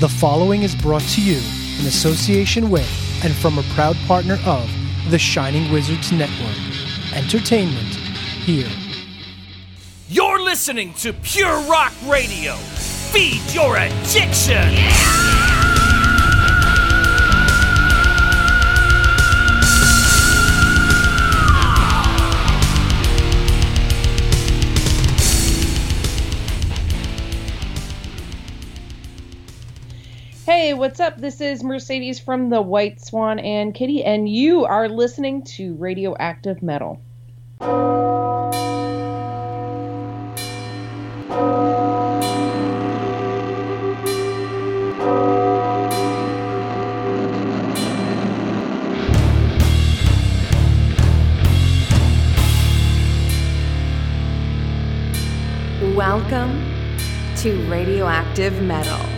The following is brought to you in association with and from a proud partner of the Shining Wizards Network. Entertainment here. You're listening to Pure Rock Radio. Feed your addiction. Hey, what's up? This is Mercedes from the White Swan and Kittie, and you are listening to Radioactive Metal. Welcome to Radioactive Metal.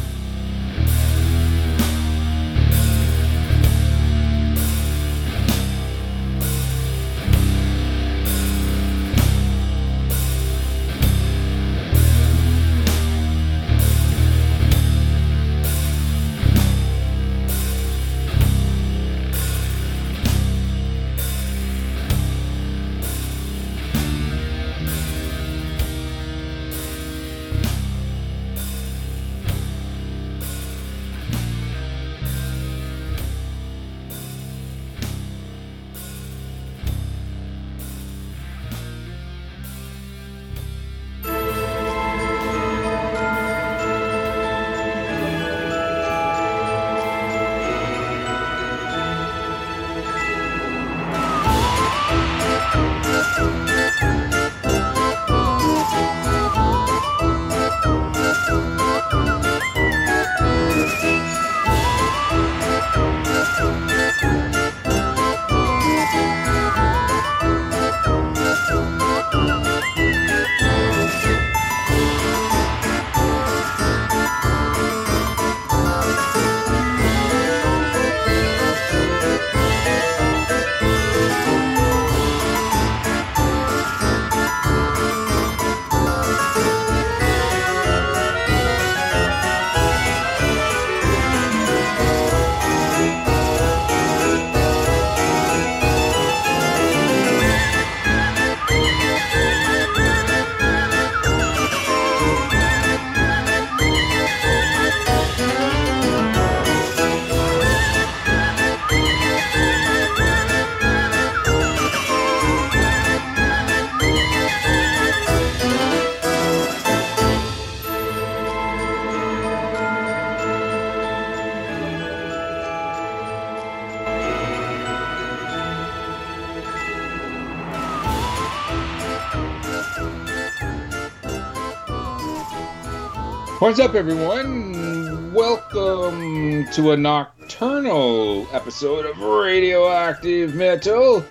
What's up, everyone? Welcome to a nocturnal episode of Radioactive Metal.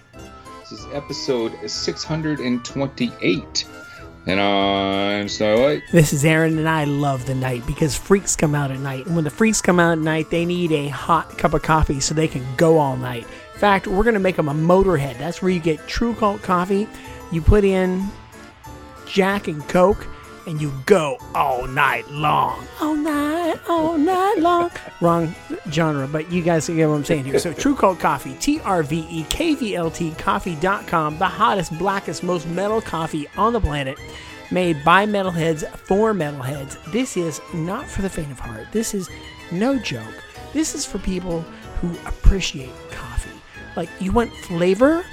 This is episode 628. And I'm Snowlight. This is Aaron, and I love the night because freaks come out at night. And when the freaks come out at night, they need a hot cup of coffee so they can go all night. In fact, we're going to make them a motorhead. That's where you get Trve Kvlt coffee. You put in Jack and Coke, and you go all night long. All night, all night long. Wrong genre, but you guys get what I'm saying here. So, Trve Kvlt Coffee, T R V E K V L T coffee.com, the hottest, blackest, most metal coffee on the planet, made by metalheads for metalheads. This is not for the faint of heart. This is no joke. This is for people who appreciate coffee. Like, you want flavor?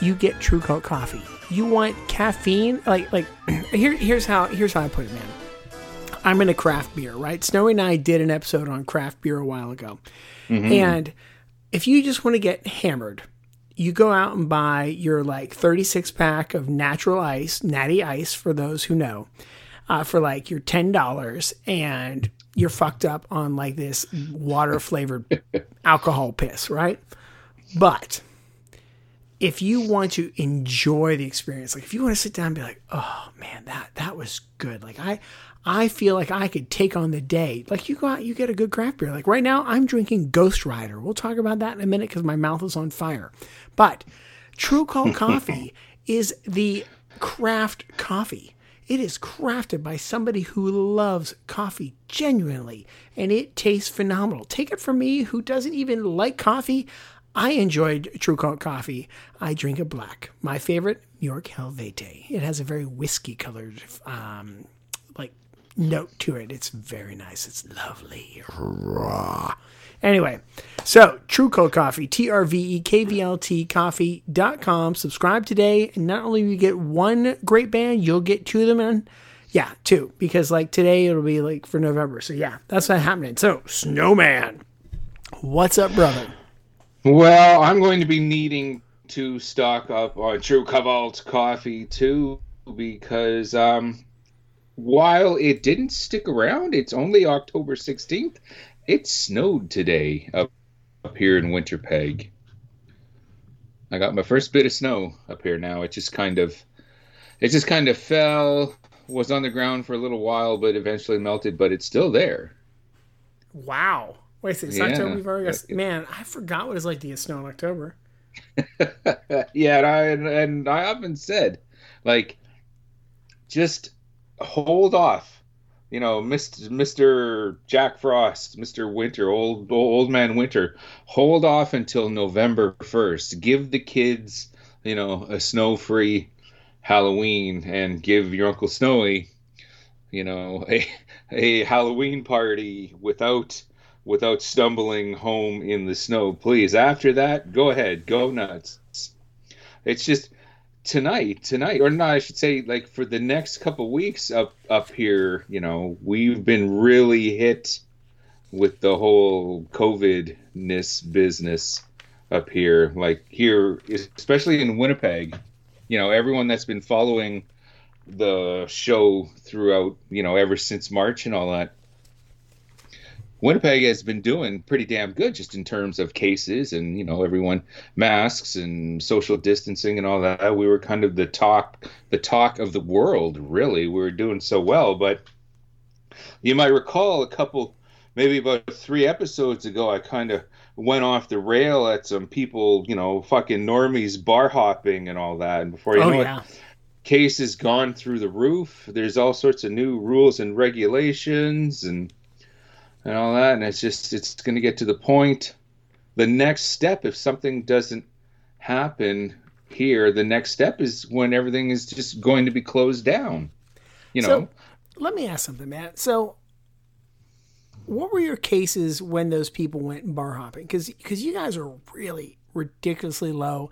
You get Trve Kvlt Coffee you want caffeine? Like like here here's how here's how I put it man. I'm into craft beer right? Snowy and I did an episode on craft beer a while ago. Mm-hmm. and if you just want to get hammered you go out and buy your like 36 pack of natural ice natty ice for those who know uh, for like your $10 and you're fucked up on like this water flavored alcohol piss right? But if you want to enjoy the experience, like if you want to sit down and be like, oh man, that that was good. Like I, I feel like I could take on the day. Like you go out, you get a good craft beer. Like right now, I'm drinking Ghost Rider. We'll talk about that in a minute because my mouth is on fire. But Trve Kvlt Coffee is the craft coffee. It is crafted by somebody who loves coffee genuinely, and it tastes phenomenal. Take it from me, who doesn't even like coffee. I enjoyed Trve Kvlt coffee. I drink it black. My favorite, York Helvete. It has a very whiskey colored, um, like note to it. It's very nice. It's lovely. Anyway, so Trve Kvlt Coffee, T R V E K V L T coffee.com. Subscribe today, and not only will you get one great band, you'll get two of them. And yeah, two, because like today it'll be like for November. So yeah, that's not happening. So, Snowman, what's up, brother? Well, I'm going to be needing to stock up on Trve Kvlt coffee too, because um, while it didn't stick around, it's only October 16th. It snowed today up, up here in Winterpeg. I got my first bit of snow up here now. It just kind of, it just kind of fell, was on the ground for a little while, but eventually melted. But it's still there. Wow. Wait, it's Yeah. October. We've already got, man, I forgot what it's like to get snow in October. yeah, and I and, and I often said, like, just hold off. You know, Mister Jack Frost, Mister Winter, old old man Winter, hold off until November first. Give the kids, you know, a snow-free Halloween, and give your Uncle Snowy, you know, a a Halloween party without without stumbling home in the snow. Please, after that, go ahead, go nuts. It's just tonight, tonight, or not, I should say, like for the next couple weeks up up here, you know, we've been really hit with the whole COVID-ness business up here. Like here, especially in Winnipeg, you know, everyone that's been following the show throughout, you know, ever since March and all that. Winnipeg has been doing pretty damn good just in terms of cases and you know everyone masks and social distancing and all that. We were kind of the talk the talk of the world really. We were doing so well, but you might recall a couple maybe about 3 episodes ago I kind of went off the rail at some people, you know, fucking normies bar hopping and all that and before you Oh know yeah. it cases gone through the roof. There's all sorts of new rules and regulations and and all that, and it's just it's going to get to the point. The next step, if something doesn't happen here, the next step is when everything is just going to be closed down. You know, So let me ask something, Matt. So, what were your cases when those people went bar hopping? Because you guys are really ridiculously low.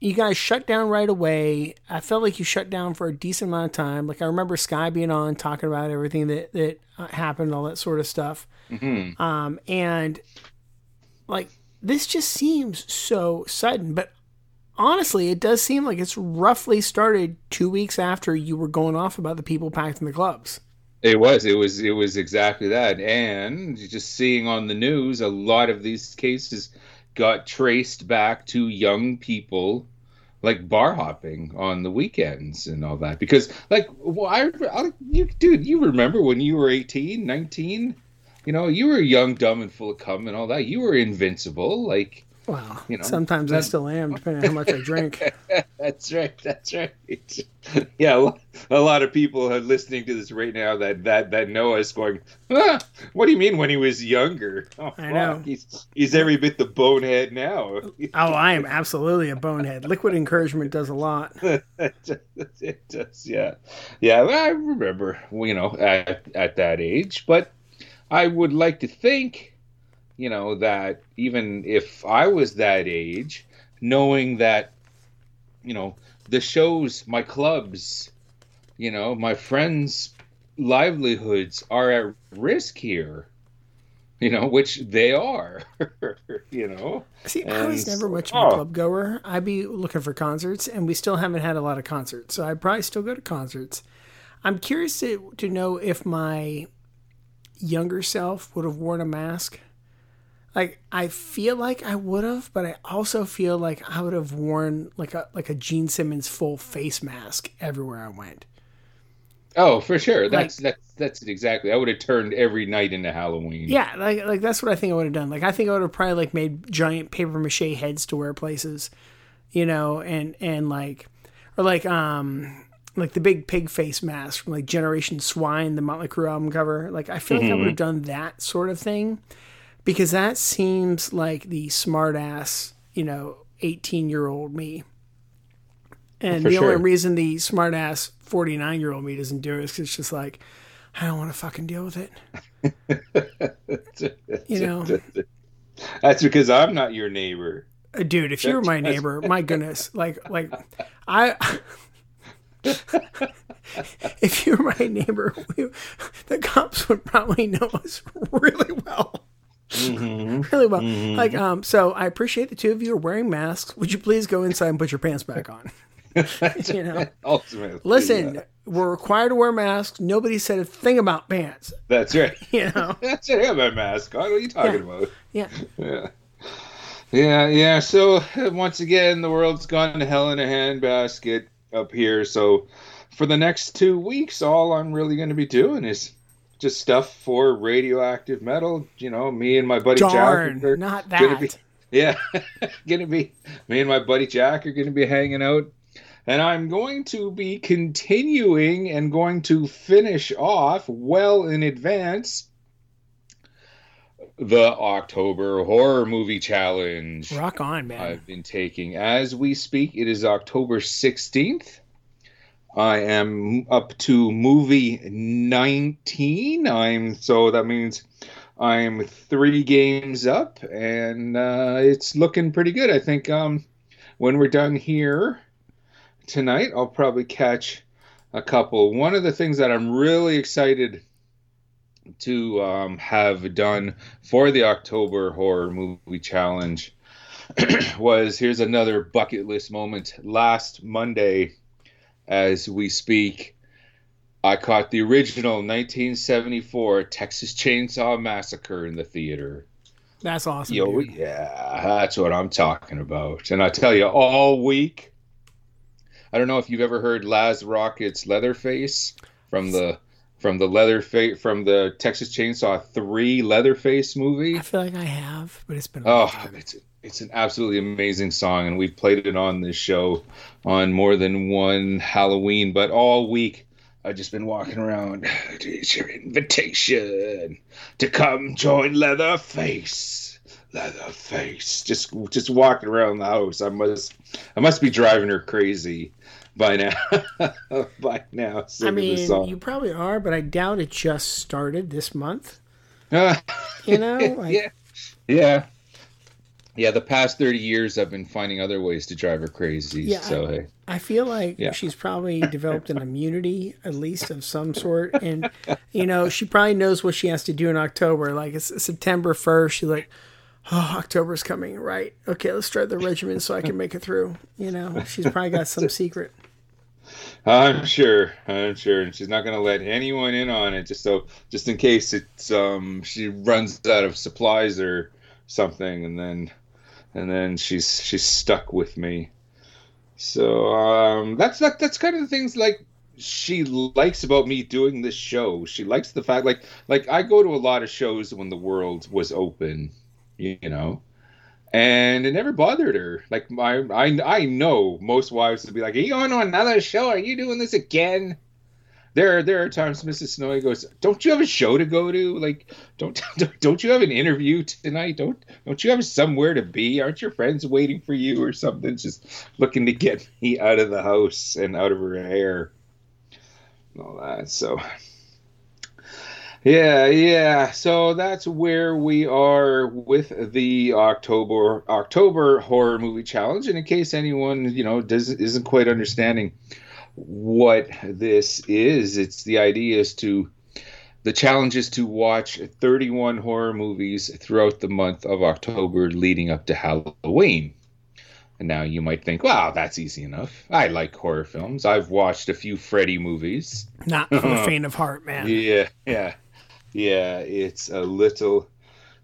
You guys shut down right away. I felt like you shut down for a decent amount of time. Like I remember Sky being on talking about everything that that uh, happened, all that sort of stuff. Mhm. Um, and like this just seems so sudden, but honestly, it does seem like it's roughly started two weeks after you were going off about the people packed in the clubs. It was. It was. It was exactly that. And just seeing on the news, a lot of these cases got traced back to young people, like bar hopping on the weekends and all that. Because, like, well, I, I you, dude, you remember when you were 18, 19? You know, you were young, dumb, and full of cum and all that. You were invincible. Like, Well, You know, sometimes I still am, depending on how much I drink. That's right. That's right. Yeah, a lot of people are listening to this right now that that that know us going. Ah, what do you mean when he was younger? Oh, I know. fuck, He's he's every bit the bonehead now. Oh, I am absolutely a bonehead. Liquid encouragement does a lot. it does. Yeah, yeah. I remember. You know, at at that age, but I would like to think, you know, that even if I was that age, knowing that, you know, the shows, my clubs, you know, my friends' livelihoods are at risk here. You know, which they are. you know. See, I was never much of a oh. club goer. I'd be looking for concerts, and we still haven't had a lot of concerts. So I'd probably still go to concerts. I'm curious to, to know if my younger self would have worn a mask. Like I feel like I would have, but I also feel like I would have worn like a like a Gene Simmons full face mask everywhere I went. Oh, for sure. That's like, that's that's exactly. I would have turned every night into Halloween. Yeah, like like that's what I think I would have done. Like I think I would have probably like made giant paper mache heads to wear places, you know, and and like or like um like the big pig face mask from like Generation Swine, the Motley Crue album cover. Like I feel mm-hmm. like I would have done that sort of thing because that seems like the smart ass, you know, 18 year old me. And For the sure. only reason the smart ass 49 year old me doesn't do it is it's just like, I don't want to fucking deal with it. you know? That's because I'm not your neighbor. Uh, dude, if you were my neighbor, my goodness, like, like, I, if you were my neighbor, we, the cops would probably know us really well. Mm-hmm. really well. Mm-hmm. Like, um, so I appreciate the two of you are wearing masks. Would you please go inside and put your pants back on? you know, ultimately. Listen, yeah. we're required to wear masks. Nobody said a thing about pants. That's right. You know, that's it. I have my mask on. What are you talking yeah. about? Yeah. Yeah. Yeah, yeah. So once again, the world's gone to hell in a handbasket up here. So for the next two weeks, all I'm really going to be doing is just stuff for radioactive metal. You know, me and my buddy Darn, Jack are not that. Be, yeah, gonna be me and my buddy Jack are gonna be hanging out, and I'm going to be continuing and going to finish off well in advance the October Horror Movie Challenge. Rock on, man! I've been taking as we speak. It is October 16th. I am up to movie 19. I'm so that means I'm three games up, and uh, it's looking pretty good. I think um, when we're done here tonight, I'll probably catch a couple. One of the things that I'm really excited to um, have done for the October Horror Movie Challenge was here's another bucket list moment. Last Monday, as we speak. I caught the original 1974 Texas Chainsaw Massacre in the theater. That's awesome. Yo, dude. yeah, that's what I'm talking about. And I tell you, all week, I don't know if you've ever heard Lääz Rockit's Leatherface from the from the Leatherface from the Texas Chainsaw Three Leatherface movie. I feel like I have, but it's been. oh, it's it's an absolutely amazing song, and we've played it on this show on more than one Halloween. But all week, I've just been walking around. It's your invitation to come join Leatherface. Leatherface. Just just walking around the house. I must I must be driving her crazy by now. by now. I mean, you probably are, but I doubt it just started this month. you know, like... yeah, yeah. Yeah, the past 30 years I've been finding other ways to drive her crazy. Yeah, so, I, hey. I feel like yeah. she's probably developed an immunity, at least of some sort. And, you know, she probably knows what she has to do in October. Like, it's September 1st. She's like, oh, October's coming. Right. Okay, let's start the regimen so I can make it through. You know, she's probably got some secret. I'm sure. I'm sure, and she's not going to let anyone in on it, just so, just in case it's um she runs out of supplies or something, and then and then she's she's stuck with me. So um, that's that, that's kind of the things like she likes about me doing this show. She likes the fact like like I go to a lot of shows when the world was open, you know, and it never bothered her. Like my I I know most wives would be like, "Are you on another show? Are you doing this again?" There there are times Mrs. Snowy goes, "Don't you have a show to go to? Like, don't don't you have an interview tonight? Don't don't you have somewhere to be? Aren't your friends waiting for you or something? Just looking to get me out of the house and out of her hair, and all that." So. Yeah, yeah. So that's where we are with the October October horror movie challenge. And in case anyone you know doesn't isn't quite understanding what this is. It's the idea is to the challenge is to watch 31 horror movies throughout the month of October leading up to Halloween. And now you might think, wow, that's easy enough. I like horror films. I've watched a few Freddy movies. Not for the faint of heart, man. Yeah, yeah. Yeah, it's a little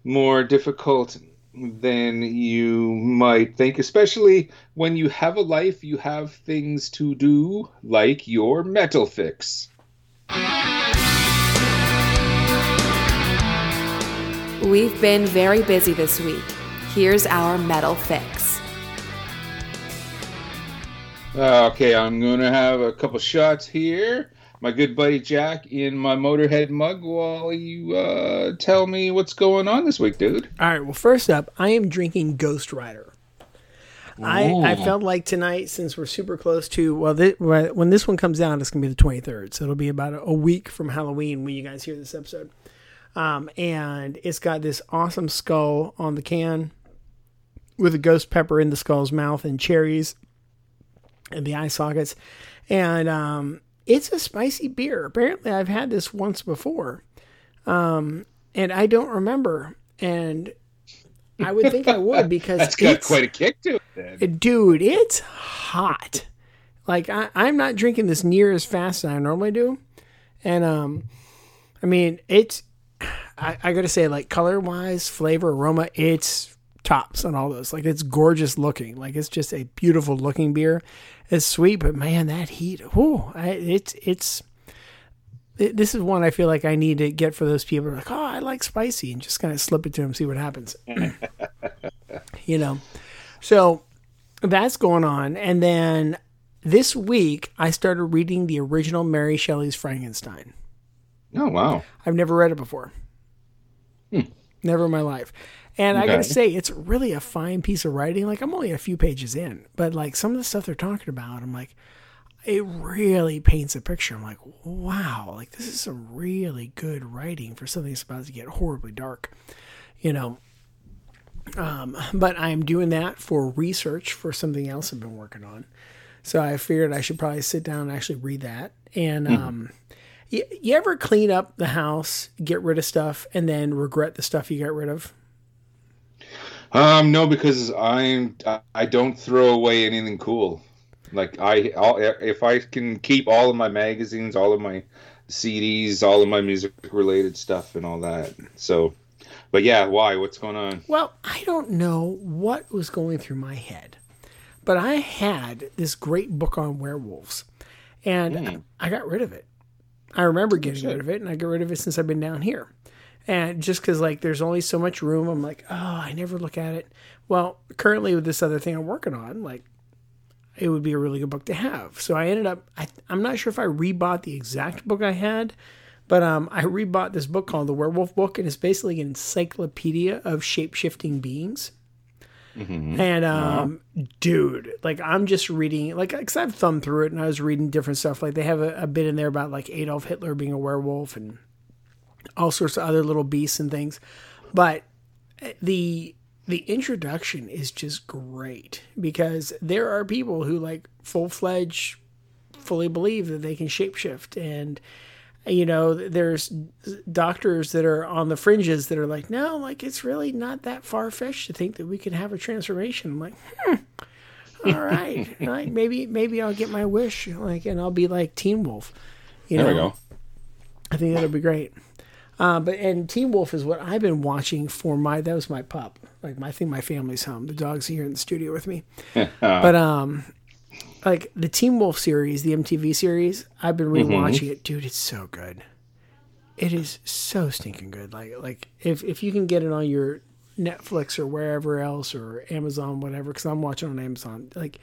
more difficult than you might think, especially when you have a life, you have things to do, like your metal fix. We've been very busy this week. Here's our metal fix. Okay, I'm gonna have a couple shots here. My good buddy Jack in my Motorhead mug while you uh, tell me what's going on this week, dude. All right. Well, first up, I am drinking Ghost Rider. I, I felt like tonight, since we're super close to well, thi- when this one comes out, it's gonna be the twenty third, so it'll be about a, a week from Halloween when you guys hear this episode. Um, and it's got this awesome skull on the can with a ghost pepper in the skull's mouth and cherries and the eye sockets, and um, it's a spicy beer. Apparently, I've had this once before, um, and I don't remember. And I would think I would because That's got it's- quite a kick to it. Then. dude, it's hot. Like I, I'm not drinking this near as fast as I normally do, and um, I mean it's. I, I gotta say, like color wise, flavor, aroma, it's tops and all those. Like it's gorgeous looking. Like it's just a beautiful looking beer. It's sweet, but man, that heat, whoo, it's it's. it- this is one I feel like I need to get for those people who are like, oh, I like spicy, and just kind of slip it to them, see what happens. you know, so that's going on, and then this week I started reading the original Mary Shelley's Frankenstein. Oh wow. I've never read it before. Hmm. Never in my life. And I gotta say, it's really a fine piece of writing. Like I'm only a few pages in, but like some of the stuff they're talking about, I'm like, it really paints a picture. I'm like, wow, like this is some really good writing for something that's about to get horribly dark, you know. Um, but I'm doing that for research for something else I've been working on. So I figured I should probably sit down and actually read that. And um, you, you ever clean up the house, get rid of stuff, and then regret the stuff you got rid of? Um, no, because I'm I- I don't throw away anything cool. Like I, I'll, if I can keep all of my magazines, all of my CDs, all of my music related stuff, and all that. So, but yeah, why? What's going on? Well, I don't know what was going through my head, but I had this great book on werewolves, and I got rid of it. I remember getting rid of it, and I got rid of it since I've been down here. And just because like there's only so much room, I'm like, oh, I never look at it. Well, currently with this other thing I'm working on, like it would be a really good book to have. So I ended up, I, I'm not sure if I rebought the exact book I had, but um, I rebought this book called The Werewolf Book, and it's basically an encyclopedia of shape shifting beings. And um, dude, like I'm just reading, like, cause I've thumbed through it and I was reading different stuff. Like they have a, a bit in there about like Adolf Hitler being a werewolf and all sorts of other little beasts and things. But the the introduction is just great because there are people who like full fledged fully believe that they can shapeshift and you know there's doctors that are on the fringes that are like no like it's really not that far fetched to think that we can have a transformation i'm like hmm, all right like maybe maybe i'll get my wish like and i'll be like teen wolf you There know we go. I think that'll be great. Uh, but and Teen Wolf is what I've been watching for my that was my pup. Like my I think my family's home. The dog's here in the studio with me. but um like the Teen Wolf series, the MTV series, I've been rewatching it. Dude, it's so good. It is so stinking good. Like like if if you can get it on your Netflix or wherever else or Amazon whatever cuz I'm watching on Amazon. Like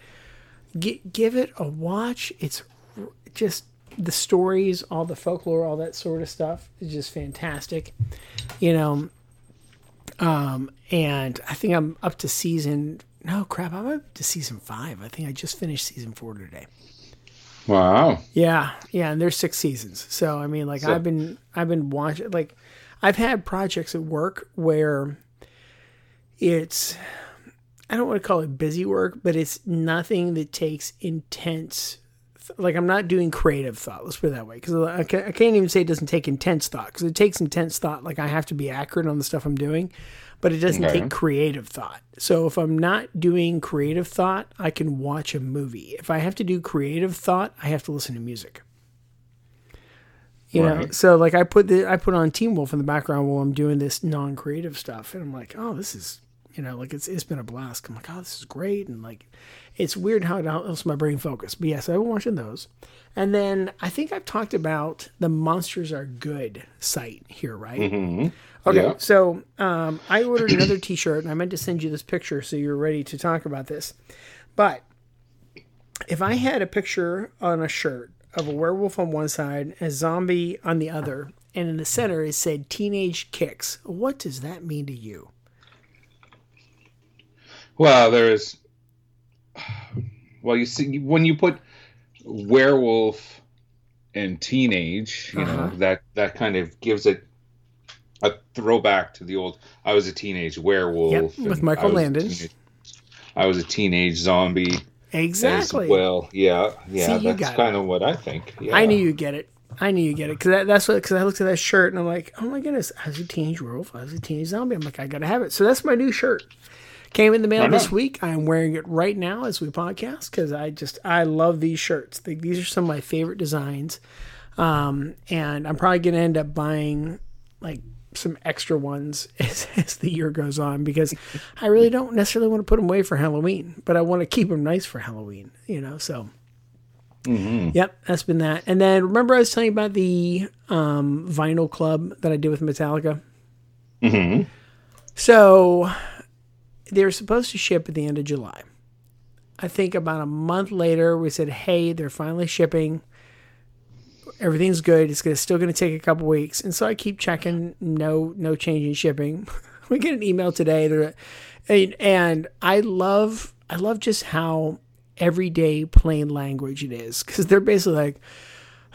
gi- give it a watch. It's r- just the stories, all the folklore, all that sort of stuff is just fantastic. You know, um, and I think I'm up to season. No crap, I'm up to season five. I think I just finished season four today. Wow. Yeah, yeah, and there's six seasons. So I mean, like So- I've been I've been watching like I've had projects at work where it's I don't want to call it busy work, but it's nothing that takes intense. Like I'm not doing creative thought. Let's put it that way, because I ca- I can't even say it doesn't take intense thought, because it takes intense thought. Like I have to be accurate on the stuff I'm doing, but it doesn't Okay. take creative thought. So if I'm not doing creative thought, I can watch a movie. If I have to do creative thought, I have to listen to music. You know, so like I put the I put on Teen Wolf in the background while I'm doing this non-creative stuff, and I'm like, oh, this is You know, like it's it's been a blast. I'm like, oh, this is great, and like, it's weird how it helps my brain focus. But yes, I've been watching those, and then I think I've talked about the Monsters Are Good site here, right? Mm-hmm. Okay, Yeah. so um, I ordered another T-shirt, and I meant to send you this picture so you're ready to talk about this. But if I had a picture on a shirt of a werewolf on one side, a zombie on the other, and in the center it said "Teenage Kicks," what does that mean to you? Well, there's. Well, you see, when you put werewolf and teenage, you know Uh-huh. that that kind of gives it a throwback to the old. I was a teenage werewolf. Yep, with Michael I Landon. teenage- I was a teenage zombie Exactly. well. Yeah, yeah, See, you that's it. kind of what I think. Yeah. I knew you'd get it. I knew you get it because that, that's what. Because I looked at that shirt and I'm like, oh my goodness, I was a teenage werewolf. I was a teenage zombie. I'm like, I gotta have it. So that's my new shirt. Came in the mail this week. I am wearing it right now as we podcast because I just I love these shirts. These are some of my favorite designs, um, and I'm probably gonna end up buying like some extra ones as, as the year goes on because I really don't necessarily want to put them away for Halloween, but I want to keep them nice for Halloween. You know, so. Yep, that's been that. And then remember I was telling you about the um, vinyl club that I did with Metallica. Mm-hmm. So they were supposed to ship at the end of July. I think about a month later, we said, "Hey, they're finally shipping. Everything's good. It's gonna, still going to take a couple weeks." And so I keep checking. No, no change in shipping. we get an email today, and, and I love, I love just how everyday plain language it is because they're basically like,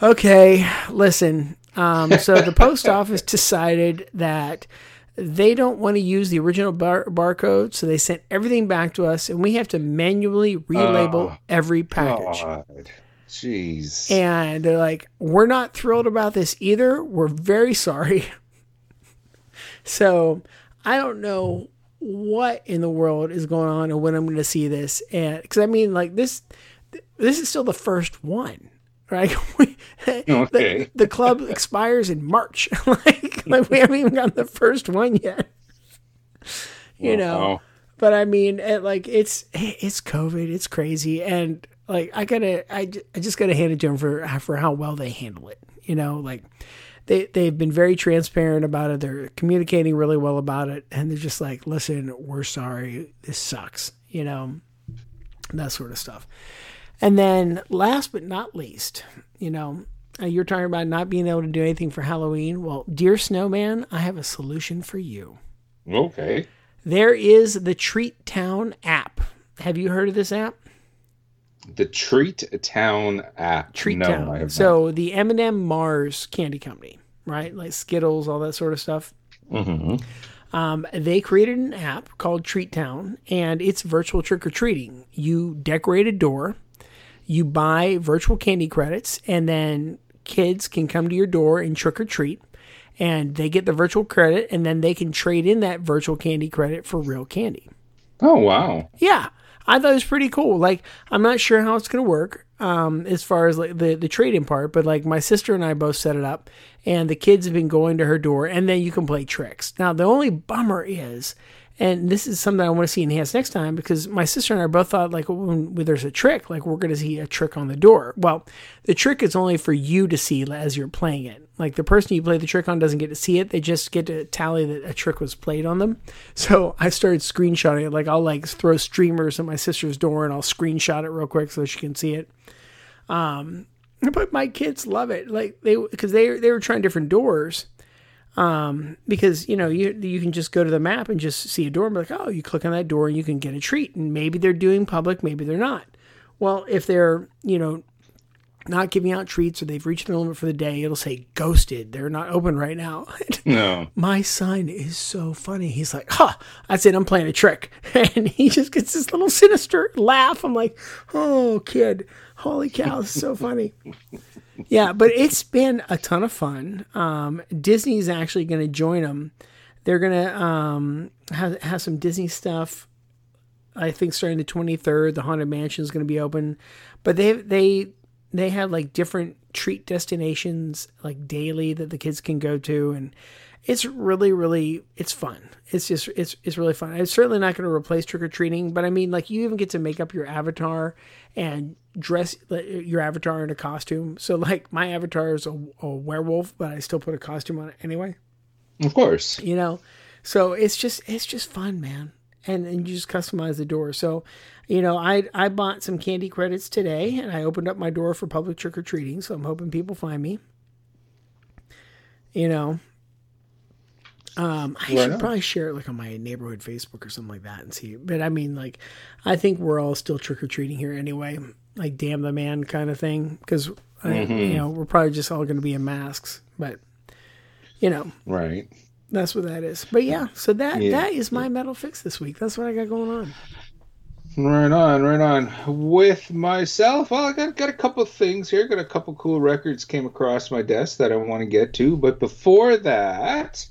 "Okay, listen." Um, so the post office decided that they don't want to use the original bar- barcode, so they sent everything back to us, and we have to manually relabel Oh, every package. God, jeez. And they're like, "We're not thrilled about this either. We're very sorry." so I don't know what in the world is going on and when I'm going to see this, and because I mean, like this, this is still the first one. Right, We- Okay. the, the club expires in March. like, like we haven't even gotten the first one yet. You know, Wow. but I mean, it, like it's it's COVID, it's crazy, and like I gotta, I, I just gotta hand it to them for for how well they handle it. You know, like they they've been very transparent about it. They're communicating really well about it, and they're just like, listen, we're sorry, this sucks. You know, that sort of stuff. And then last but not least, you know, uh, you're talking about not being able to do anything for Halloween. Well, dear snowman, I have a solution for you. Okay. There is the Treat Town app. Have you heard of this app? The Treat Town app. Treat no, I Town. have So the M&M Mars candy company, right? Like Skittles, all that sort of stuff. Mhm. Um, they created an app called Treat Town, and it's virtual trick or treating. You decorate a door, you buy virtual candy credits, and then kids can come to your door and trick or treat. And they get the virtual credit, and then they can trade in that virtual candy credit for real candy. Oh wow. Yeah, I thought it was pretty cool. Like, I'm not sure how it's gonna work um, as far as like the the trading part, but like my sister and I both set it up, and the kids have been going to her door, and then you can play tricks. Now, the only bummer is. And this is something I want to see enhanced next time because my sister and I both thought like when, when there's a trick, like we're going to see a trick on the door. Well, the trick is only for you to see as you're playing it. Like the person you play the trick on doesn't get to see it; they just get to tally that a trick was played on them. So I started screenshotting it. Like I'll like throw streamers at my sister's door and I'll screenshot it real quick so she can see it. Um, but my kids love it. Like they because they they were trying different doors. Um, because you know you you can just go to the map and just see a door and be like, oh, you click on that door and you can get a treat. And maybe they're doing public, maybe they're not. Well, if they're you know not giving out treats or they've reached their limit for the day, it'll say ghosted. They're not open right now. No. My son is so funny. He's like, huh, that's it. I'm playing a trick. And he just gets this little sinister laugh. I'm like, oh, kid, holy cow, this is so funny. Yeah, but it's been a ton of fun. Um, Disney's actually going to join them. They're going to um, have, have some Disney stuff. I think starting the 23rd, the Haunted Mansion is going to be open. But they, they, they have like different treat destinations like daily that the kids can go to and it's really really it's fun it's just it's it's really fun it's certainly not going to replace trick-or-treating but i mean like you even get to make up your avatar and dress your avatar in a costume. So like my avatar is a, a werewolf but i still put a costume on it anyway. Of course. you know? So it's just it's just fun man. And and you just customize the door. So you know i i bought some candy credits today and i opened up my door for public trick-or-treating so i'm hoping people find me. You know? Um, I Right should on. probably share it like on my neighborhood Facebook or something like that and see. But I mean, like, I think we're all still trick or treating here anyway, like damn the man kind of thing, because Mm-hmm. you know we're probably just all going to be in masks. But you know, Right. that's what that is. But yeah, so that Yeah. that is my metal fix this week. That's what I got going on. Right on, right on. With myself, well, I got got a couple of things here. Got a couple cool records came across my desk that I want to get to. But before that,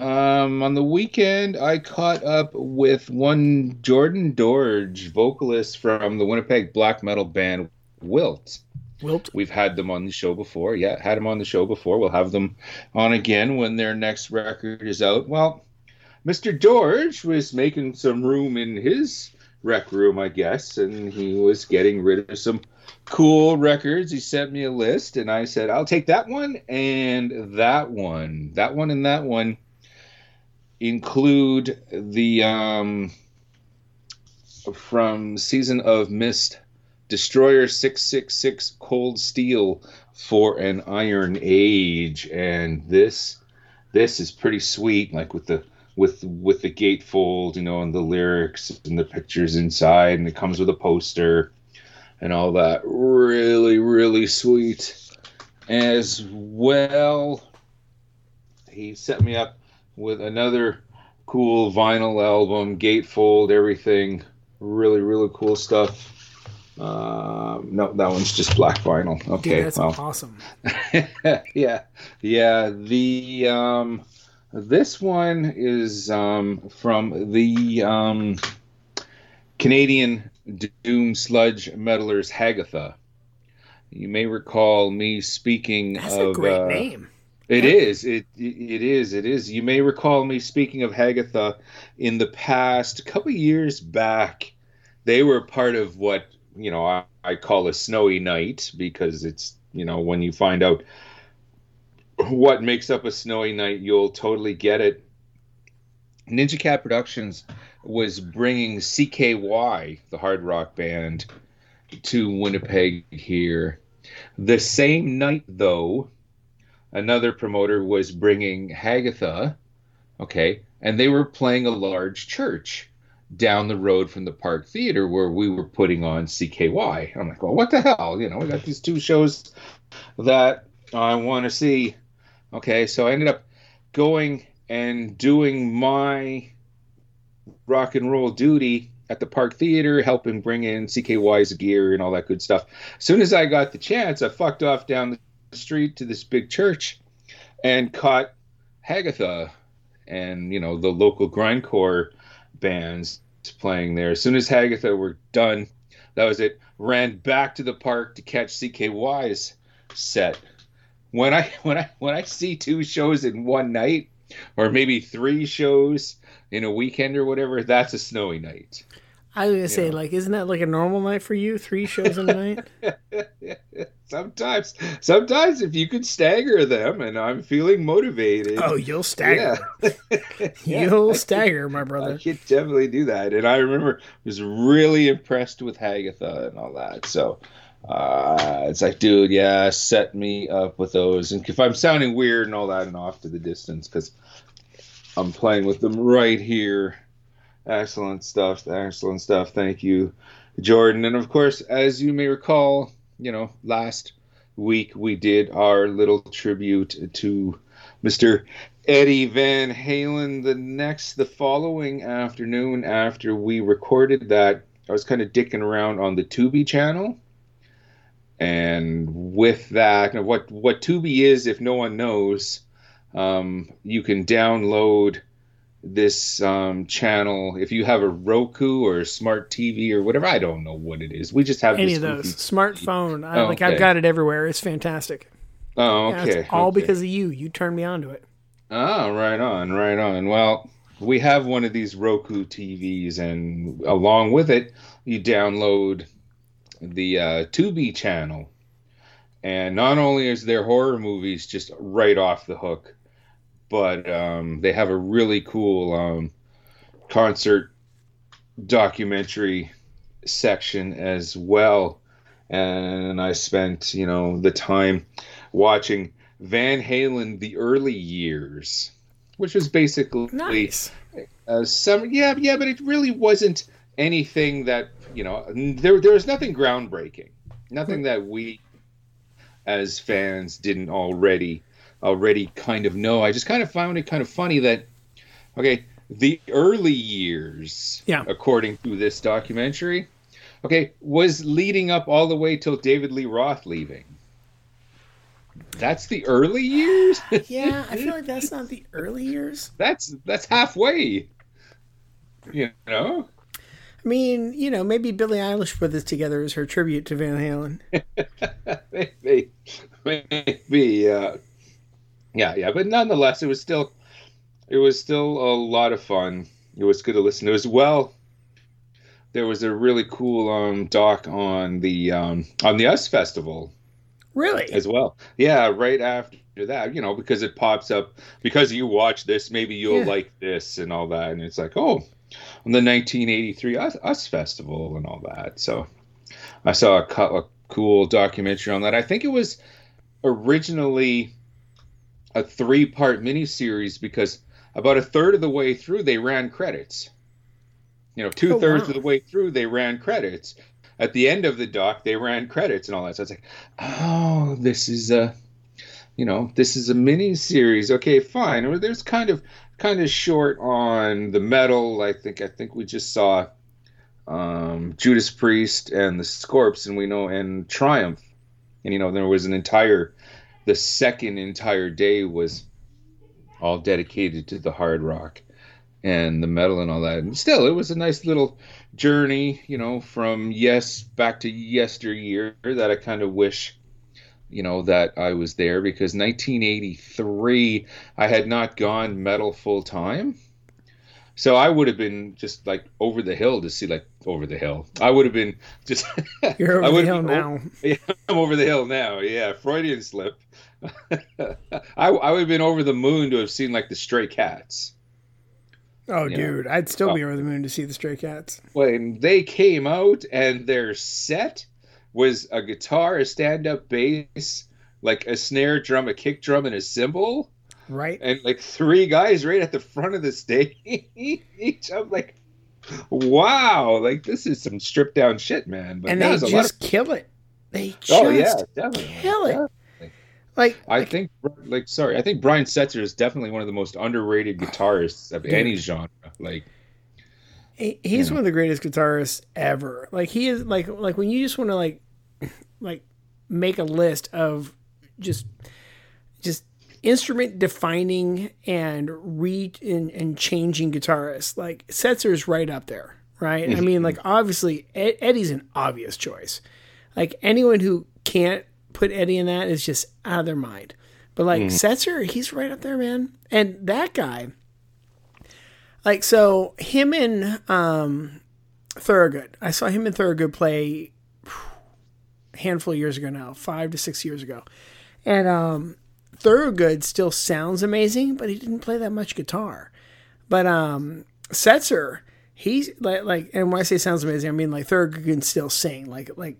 um, on the weekend, I caught up with one Jordan Dorge, vocalist from the Winnipeg black metal band Wilt. Wilt. We've had them on the show before. Yeah, had them on the show before. We'll have them on again when their next record is out. Well, Mr. George was making some room in his rec room, I guess, and he was getting rid of some cool records. He sent me a list, and I said, I'll take that one and that one. That one and that one include the um from Season of Mist Destroyer 666 Cold Steel for an Iron Age and this this is pretty sweet like with the with with the gatefold, you know, and the lyrics and the pictures inside and it comes with a poster and all that. Really really sweet. As well he set me up with another cool vinyl album, gatefold, everything. Really, really cool stuff. Um, no, that one's just black vinyl. Dude, Okay, that's well, awesome. yeah, yeah. The um, this one is um, from the um, Canadian doom sludge metalers Hagatha. You may recall me speaking That's of a great uh, name. It is. It it is. It is. You may recall me speaking of Hagatha in the past, a couple years back. They were part of what you know I, I call a snowy night because it's you know when you find out what makes up a snowy night, you'll totally get it. Ninja Cat Productions was bringing CKY, the hard rock band, to Winnipeg here. The same night, though, another promoter was bringing Hagatha, okay, and they were playing a large church down the road from the Park Theater where we were putting on CKY. I'm like, well, what the hell? You know, we got these two shows that I want to see. Okay, so I ended up going and doing my rock and roll duty at the Park Theater, helping bring in CKY's gear and all that good stuff. As soon as I got the chance, I fucked off down the street to this big church and caught Hagatha and you know the local grindcore bands playing there. As soon as Hagatha were done, that was it. Ran back to the park to catch CKY's set. When I when I when I see two shows in one night, or maybe three shows in a weekend or whatever, that's a snowy night. I was gonna say, know. like, isn't that like a normal night for you? Three shows in a night? sometimes, sometimes if you could stagger them, and I'm feeling motivated. Oh, you'll stagger. yeah. You'll stagger, my brother. I could definitely do that. And I remember was really impressed with Hagatha and all that. So uh, it's like, dude, yeah, set me up with those. And if I'm sounding weird and all that and off to the distance, because I'm playing with them right here. Excellent stuff. Excellent stuff. Thank you, Jordan. And of course, as you may recall, you know, last week we did our little tribute to Mr. Eddie Van Halen. The next, the following afternoon after we recorded that, I was kind of dicking around on the Tubi channel. And with that, what what Tubi is, if no one knows, um, you can download this um, channel. If you have a Roku or a smart TV or whatever, I don't know what it is. We just have Any this of those smartphone, I, Oh, like I've got it everywhere. It's fantastic. Oh, okay. it's all okay. because of you. You turned me on to it. Oh, right on, right on. Well, we have one of these Roku TVs, and along with it, you download the uh, Tubi channel. And not only is there horror movies just right off the hook, but um, they have a really cool um, concert documentary section as well. And I spent, you know, the time watching Van Halen the early years, which was basically Nice. uh, some yeah yeah, but it really wasn't anything that you know there there was nothing groundbreaking, nothing that we as fans didn't already already kind of know. I just kind of found it kind of funny that okay, the early years, Yeah. according to this documentary, okay, was leading up all the way till David Lee Roth leaving. That's the early years. Yeah, I feel like that's not the early years. that's that's halfway. You know. I mean, you know, maybe Billie Eilish put this together as her tribute to Van Halen. maybe, maybe, uh, yeah, yeah, but nonetheless, it was still, it was still a lot of fun. It was good to listen to as well. There was a really cool um, doc on the um, on the US Festival Really? as well. Yeah, right after that, you know, because it pops up because you watch this, maybe you'll Yeah. like this and all that, and it's like, oh, on the 1983 US, US Festival and all that. So I saw a, a cool documentary on that. I think it was originally a three-part miniseries because about a third of the way through they ran credits. You know, two thirds wow. of the way through they ran credits. At the end of the doc, they ran credits and all that. So it's like, oh, this is a, you know, this is a mini series. Okay, fine. Or there's kind of kind of short on the metal. I think I think we just saw um, Judas Priest and the Scorps, and we know and Triumph, and you know there was an entire, the second entire day was all dedicated to the hard rock and the metal and all that. And still, it was a nice little journey, you know, from yes back to yesteryear that I kind of wish, you know, that I was there because 1983 I had not gone metal full time. So I would have been just like over the hill to see like over the hill. I would have been just You're I over the hill now. yeah, I'm over the hill now. Yeah, Freudian slip. I, I would have been over the moon to have seen like the Stray Cats. Oh, Yeah. dude, I'd still Oh. be over the moon to see the Stray Cats. When they came out and their set was a guitar, a stand-up bass, like a snare drum, a kick drum, and a cymbal, Right? and like three guys right at the front of the stage. I'm like, wow, like this is some stripped down shit, man. But and they just of, kill it. They just oh yeah, definitely. kill it. Yeah. Like, I think, like, sorry, I think Brian Setzer is definitely one of the most underrated ah, guitarists of any genre. Like, he- he's one of the greatest guitarists ever. Like he is like like when you just want to like like make a list of just just instrument defining and re and, and changing guitarists. Like Setzer's right up there, right? I mm-hmm. mean, like obviously Ed, Eddie's an obvious choice. Like anyone who can't put Eddie in that is just out of their mind. But like Setzer, he's right up there, man. And that guy, like so, him and um, Thorogood. I saw him and Thorogood play a handful of years ago now, five to six years ago, and um, Thorogood still sounds amazing, but he didn't play that much guitar. But um, Setzer, he's like, like, and when I say sounds amazing, I mean like Thorogood can still sing. Like, like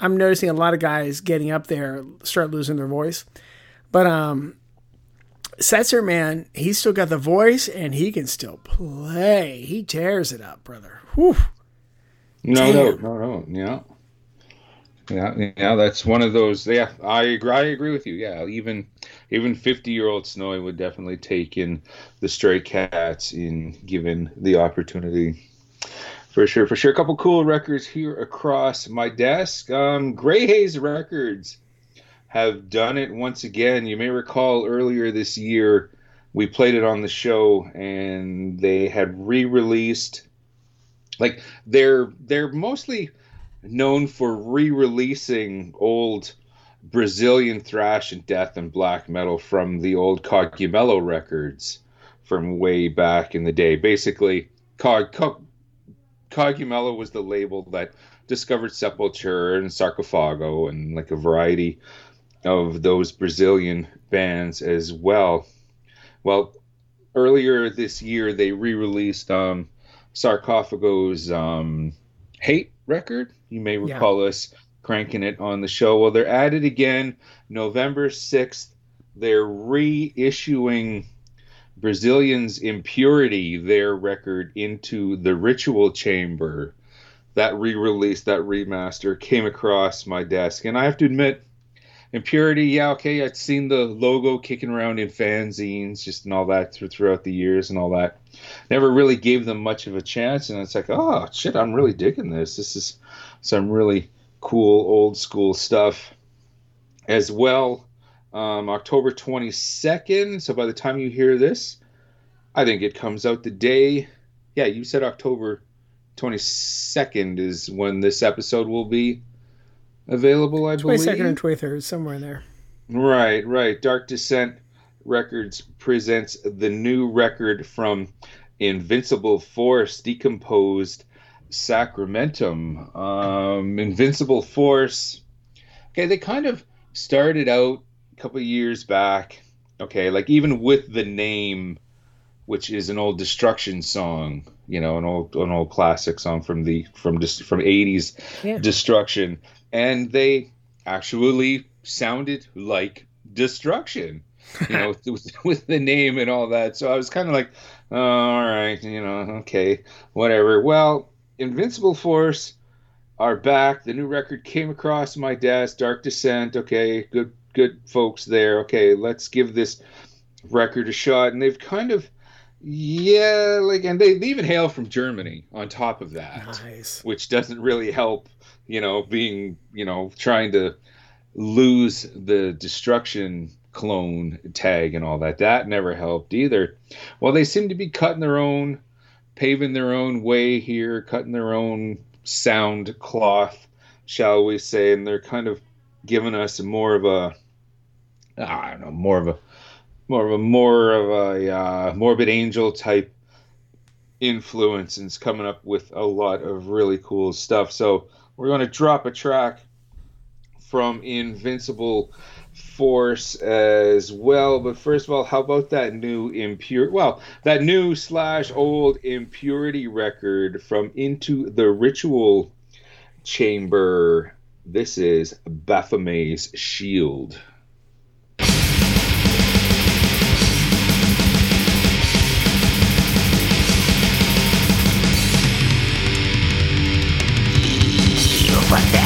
I'm noticing a lot of guys getting up there start losing their voice, but um, Setzer, man, he's still got the voice and he can still play. He tears it up, brother. Whew. no, no, no, no, yeah, yeah, yeah. That's one of those. Yeah, I agree. I agree with you. Yeah, even even fifty year old Snowy would definitely take in the Stray Cats in given the opportunity. For sure, for sure. A couple cool records here across my desk. Um, Gray Haze Records have done it once again. You may recall earlier this year, we played it on the show, and they had re-released. Like they're they're mostly known for re-releasing old Brazilian thrash and death and black metal from the old Cogumelo records from way back in the day. Basically, Cog, Cog, Cogumelo was the label that discovered Sepultura and Sarcophago and like a variety of those Brazilian bands as well. Well, earlier this year they re-released um, Sarcophago's um, Hate record. You may recall yeah. us cranking it on the show. Well, they're at it again, November sixth. They're reissuing Brazilians Impurity, their record, into the Ritual Chamber. That re release, that remaster came across my desk. And I have to admit, Impurity, yeah, okay, I'd seen the logo kicking around in fanzines, just and all that throughout the years and all that. Never really gave them much of a chance. And it's like, oh, shit, I'm really digging this. This is some really cool old school stuff as well um, October 22nd. So by the time you hear this, I think it comes out the day. Yeah, you said October 22nd is when this episode will be available, I 22nd believe. 22nd and 23rd, somewhere in there. Right, right. Dark Descent Records presents the new record from Invincible Force Decomposed Sacramentum. Um, Invincible Force. Okay, they kind of started out a couple years back. Okay, like even with the name, which is an old Destruction song, you know, an old an old classic song from the from just from eighties yeah. Destruction, and they actually sounded like Destruction, you know, with, with the name and all that. So I was kind of like, oh, all right, you know, okay, whatever. Well, Invincible Force are back. The new record came across my desk. Dark Descent. Okay, good good folks there. Okay, let's give this record a shot. And they've kind of, yeah, like, and they, they even hail from Germany on top of that, nice. which doesn't really help, you know, being, you know, trying to lose the destruction clone tag and all that. That never helped either. Well, they seem to be cutting their own, paving their own way here, cutting their own sound cloth, shall we say, and they're kind of giving us more of a I don't know, more of a more of a more of a uh, morbid angel type influence and it's coming up with a lot of really cool stuff. So we're going to drop a track from Invincible Force as well. But first of all, how about that new impure? Well, that new slash old impurity record from Into the Ritual Chamber. This is Baphomet's Shield. ばっ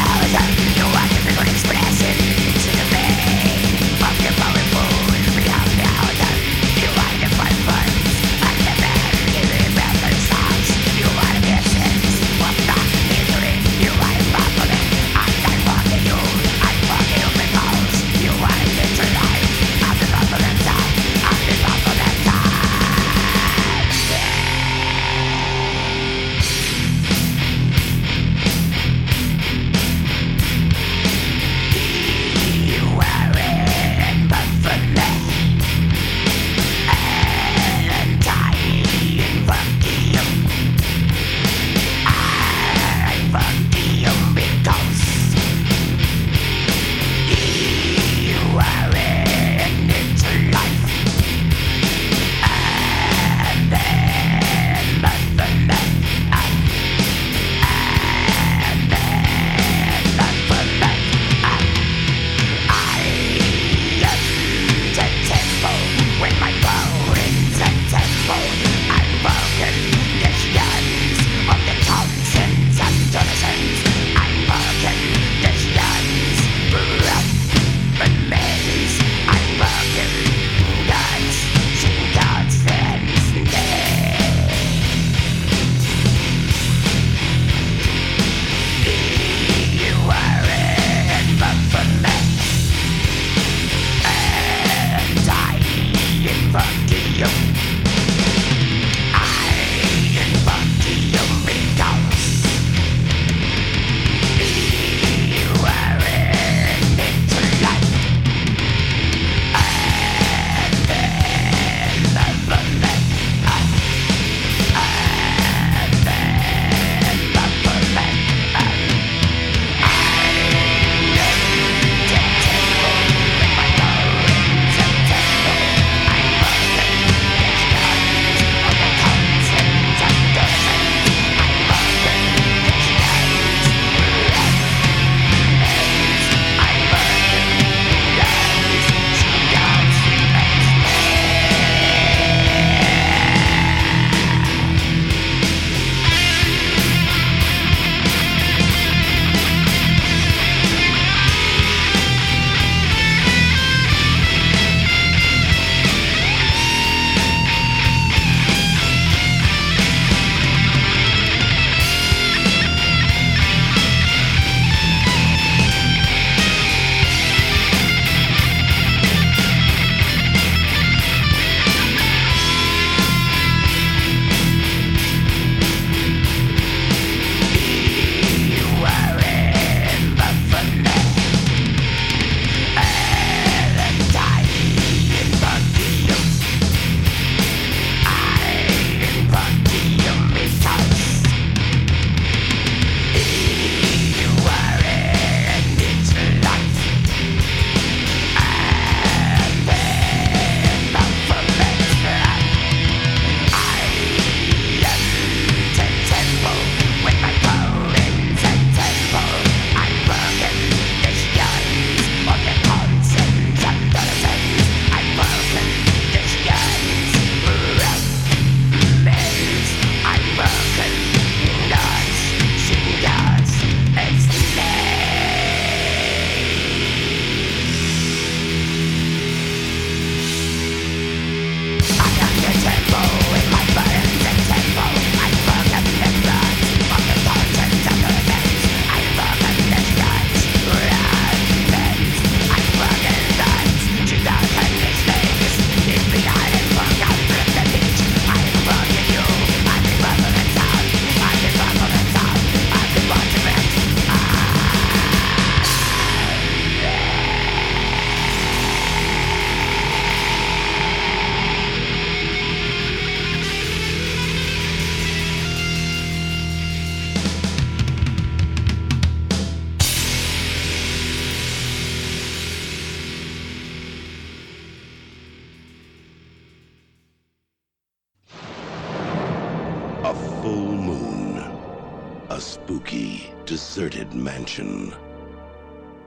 mansion.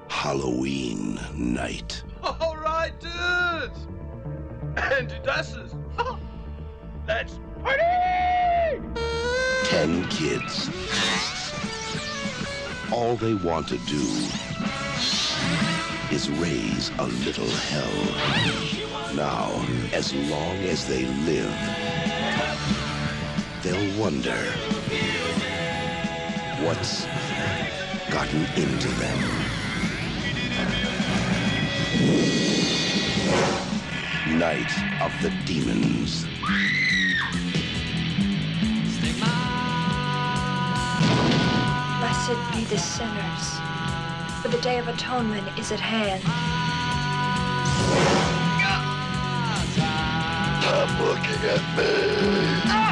Halloween night. All right, dudes! And Dusses! Let's party! Ten kids. All they want to do is raise a little hell. Now, as long as they live, they'll wonder what's gotten into them. Night of the Demons. Blessed be the sinners, for the day of atonement is at hand. Stop looking at me. Ah!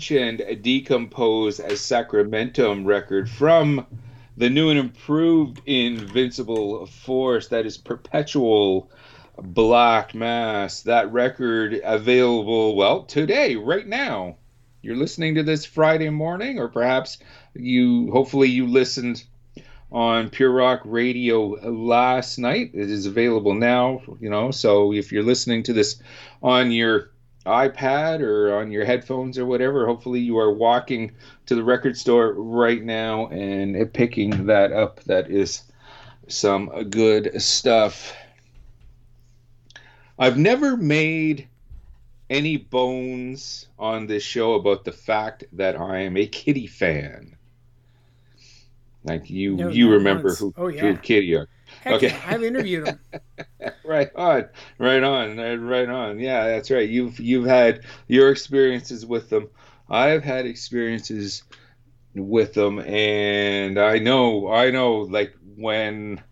Aforementioned Decomposed Sacramentum record from the new and improved Invincible Force, that is Perpetual Black Mass. That record available, well, today, right now, you're listening to this Friday morning, or perhaps you, hopefully, you listened on Pure Rock Radio last night. It is available now, you know. So if you're listening to this on your iPad or on your headphones or whatever, hopefully you are walking to the record store right now and picking that up. That is some good stuff. I've never made any bones on this show about the fact that I am a Kittie fan. Like you, No, you not remember once. who, Oh, yeah. who Kittie are. Heck okay. yeah, I've interviewed him. right on, right on, right on. Yeah, that's right. You've you've had your experiences with them. I've had experiences with them, and I know, I know, like when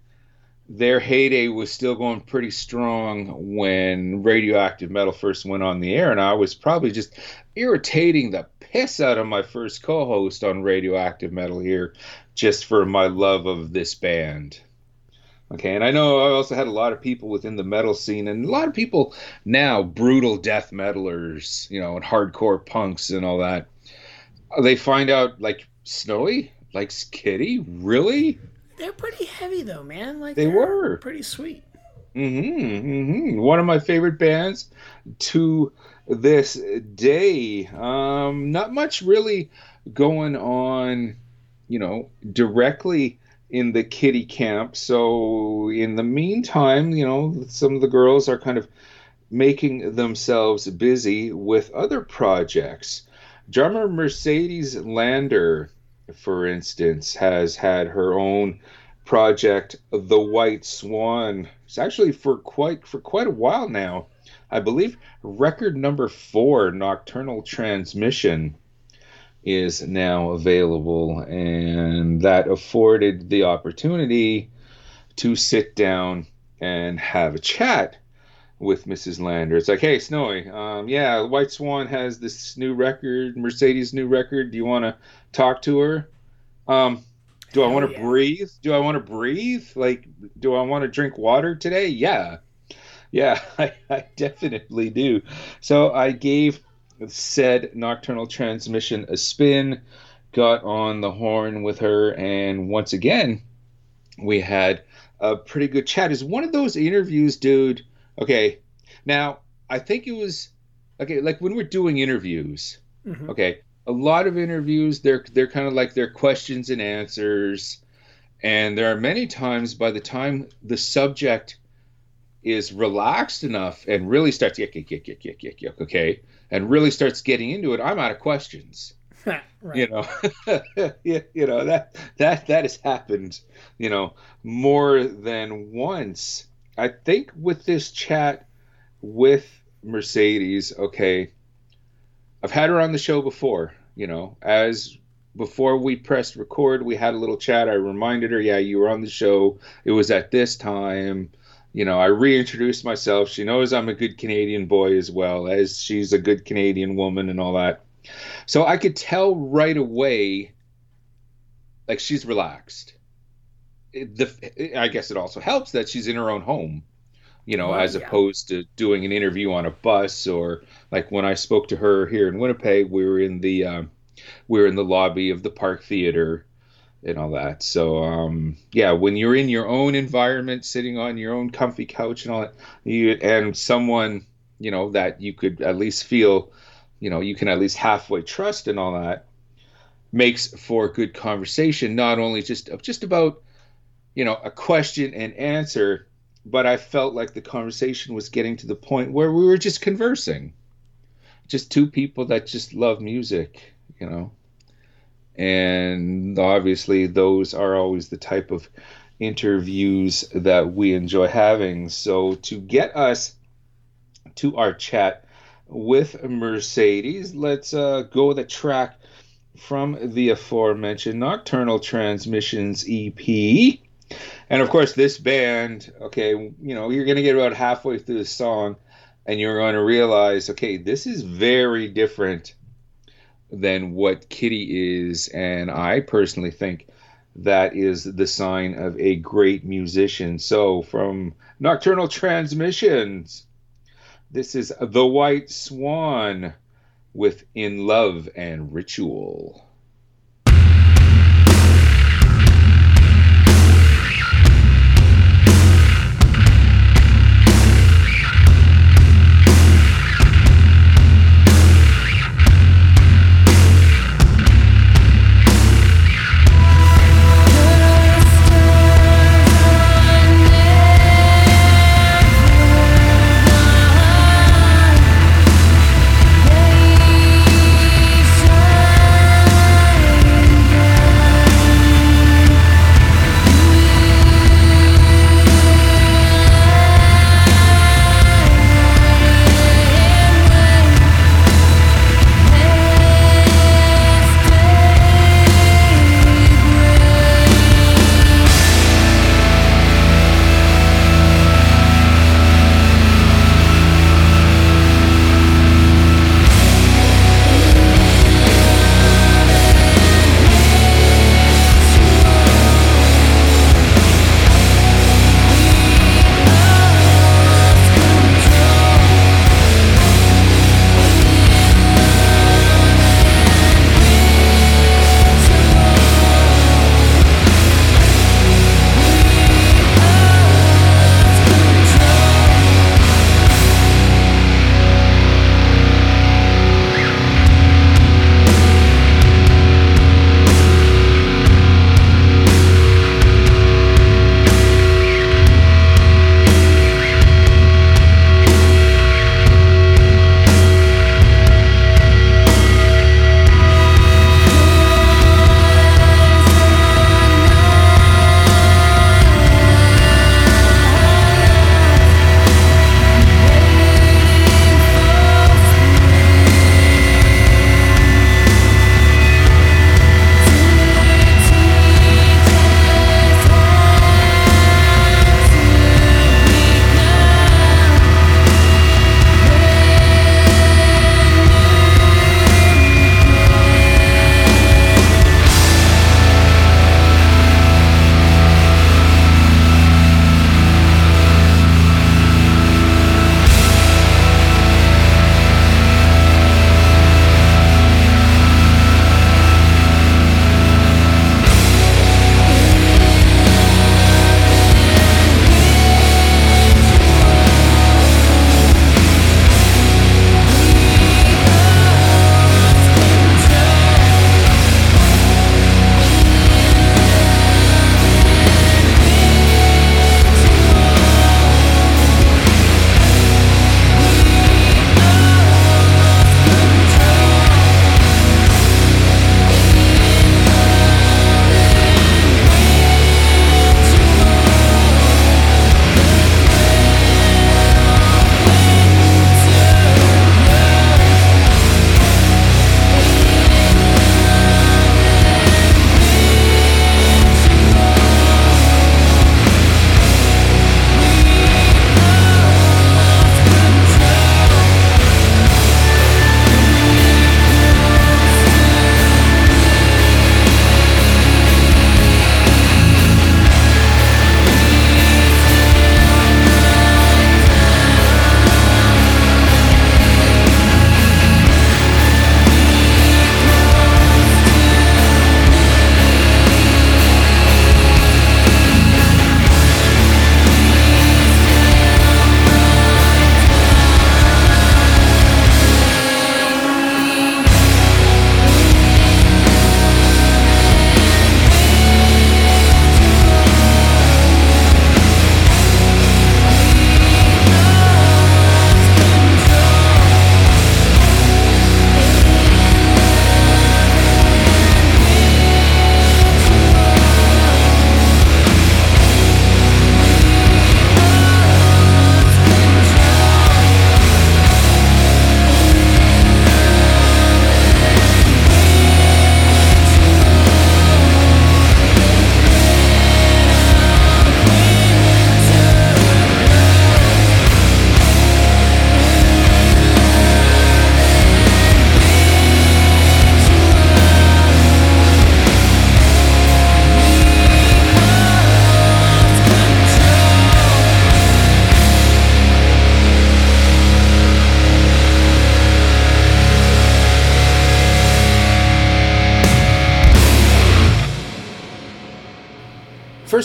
their heyday was still going pretty strong when radioactive metal first went on the air, and I was probably just irritating the piss out of my first co-host on radioactive metal here, just for my love of this band. Okay, and I know I also had a lot of people within the metal scene, and a lot of people now, brutal death metalers, you know, and hardcore punks and all that. They find out like Snowy likes Kittie, really? They're pretty heavy though, man. Like They were. pretty sweet. Mm-hmm, mm-hmm. One of my favorite bands to this day. Um, not much really going on, you know, directly in the Kittie camp. So in the meantime, you know, some of the girls are kind of making themselves busy with other projects. Drummer Mercedes Lander, for instance, has had her own project, The White Swan. It's actually for quite for quite a while now. I believe record number four, Nocturnal Transmission, is now available, and that afforded the opportunity to sit down and have a chat with Mrs. Lander. It's like, hey, Snowy, um, yeah, White Swan has this new record, Mercedes' new record. Do you want to talk to her? Um, do I want to breathe? Do I want to breathe? Like, do I want to drink water today? Yeah. Yeah, I, I definitely do. So I gave said nocturnal transmission a spin, got on the horn with her, and once again, we had a pretty good chat. Is one of those interviews, dude. Okay, now I think it was okay. Like when we're doing interviews, Mhm. okay, a lot of interviews they're they're kind of like they're questions and answers, and there are many times by the time the subject is relaxed enough and really starts yuck yuck yuck yuck yuck yuck yuck okay, and really starts getting into it, I'm out of questions. Right. you know? You know that that that has happened you know more than once. I think with this chat with mercedes okay i've had her on the show before you know as before we pressed record we had a little chat i reminded her yeah you were on the show it was at this time you know i reintroduced myself she knows i'm a good canadian boy as well as she's a good canadian woman and all that so I could tell right away, like she's relaxed. It, the, I guess it also helps that she's in her own home, you know, as yeah. opposed to doing an interview on a bus or like when I spoke to her here in Winnipeg, we were in the um, we were in the lobby of the Park Theater and all that. So um, yeah, when you're in your own environment, sitting on your own comfy couch and all that, you and someone you know that you could at least feel you know you can at least halfway trust and all that makes for good conversation not only just just about you know a question and answer but i felt like the conversation was getting to the point where we were just conversing just two people that just love music you know and obviously those are always the type of interviews that we enjoy having so to get us to our chat with Mercedes. Let's uh, go a track from the aforementioned Nocturnal Transmissions EP. And of course, this band, okay, you know, you're going to get about halfway through the song and you're going to realize, okay, this is very different than what Kittie is. And I personally think that is the sign of a great musician. So, from Nocturnal Transmissions. This is The White Swan with In Love and Ritual.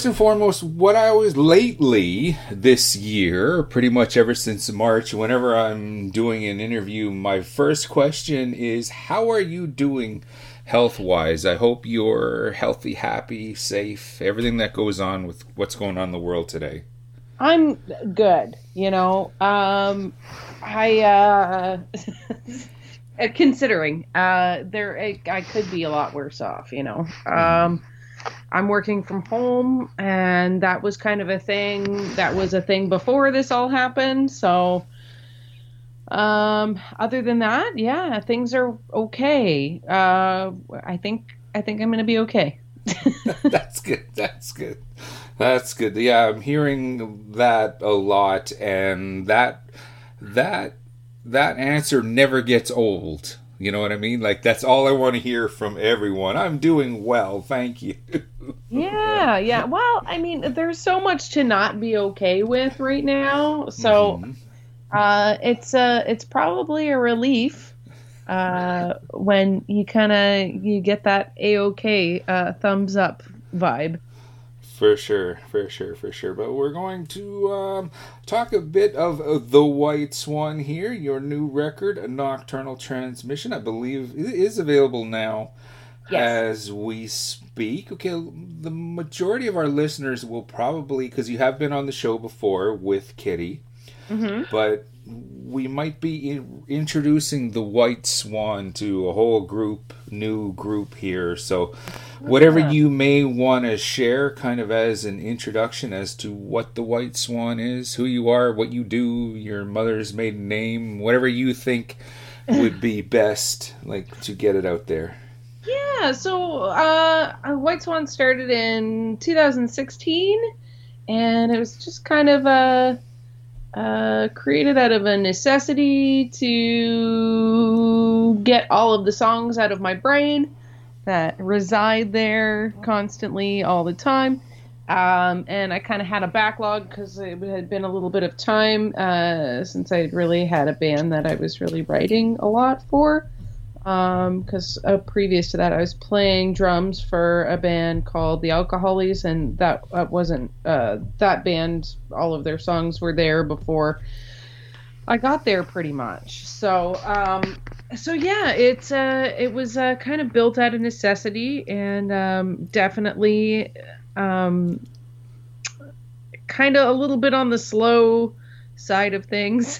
First and foremost, what I always lately this year, pretty much ever since March, whenever I'm doing an interview, my first question is How are you doing health wise? I hope you're healthy, happy, safe, everything that goes on with what's going on in the world today. I'm good, you know. Um, I uh, considering uh, there, I, I could be a lot worse off, you know. Um, I'm working from home, and that was kind of a thing. That was a thing before this all happened. So, um, other than that, yeah, things are okay. Uh, I think I think I'm gonna be okay. That's good. That's good. That's good. Yeah, I'm hearing that a lot, and that that that answer never gets old. You know what I mean? Like that's all I want to hear from everyone. I'm doing well, thank you. yeah, yeah. Well, I mean, there's so much to not be okay with right now, so mm-hmm. uh, it's uh, it's probably a relief uh, when you kind of you get that a okay uh, thumbs up vibe. For sure, for sure, for sure. But we're going to um, talk a bit of uh, The White Swan here, your new record, A Nocturnal Transmission. I believe is available now yes. as we speak. Okay, the majority of our listeners will probably, because you have been on the show before with Kittie, mm-hmm. but we might be in, introducing the White Swan to a whole group, new group here. So, whatever you may want to share, kind of as an introduction as to what the White Swan is, who you are, what you do, your mother's maiden name, whatever you think would be best, like to get it out there. Yeah. So, uh, White Swan started in 2016, and it was just kind of a uh, created out of a necessity to get all of the songs out of my brain that reside there constantly all the time. Um, and I kind of had a backlog because it had been a little bit of time uh, since I really had a band that I was really writing a lot for because um, uh, previous to that, I was playing drums for a band called the Alcoholies, and that uh, wasn't uh, that band. All of their songs were there before I got there, pretty much. So, um, so yeah, it's uh, it was uh, kind of built out of necessity, and um, definitely um, kind of a little bit on the slow side of things.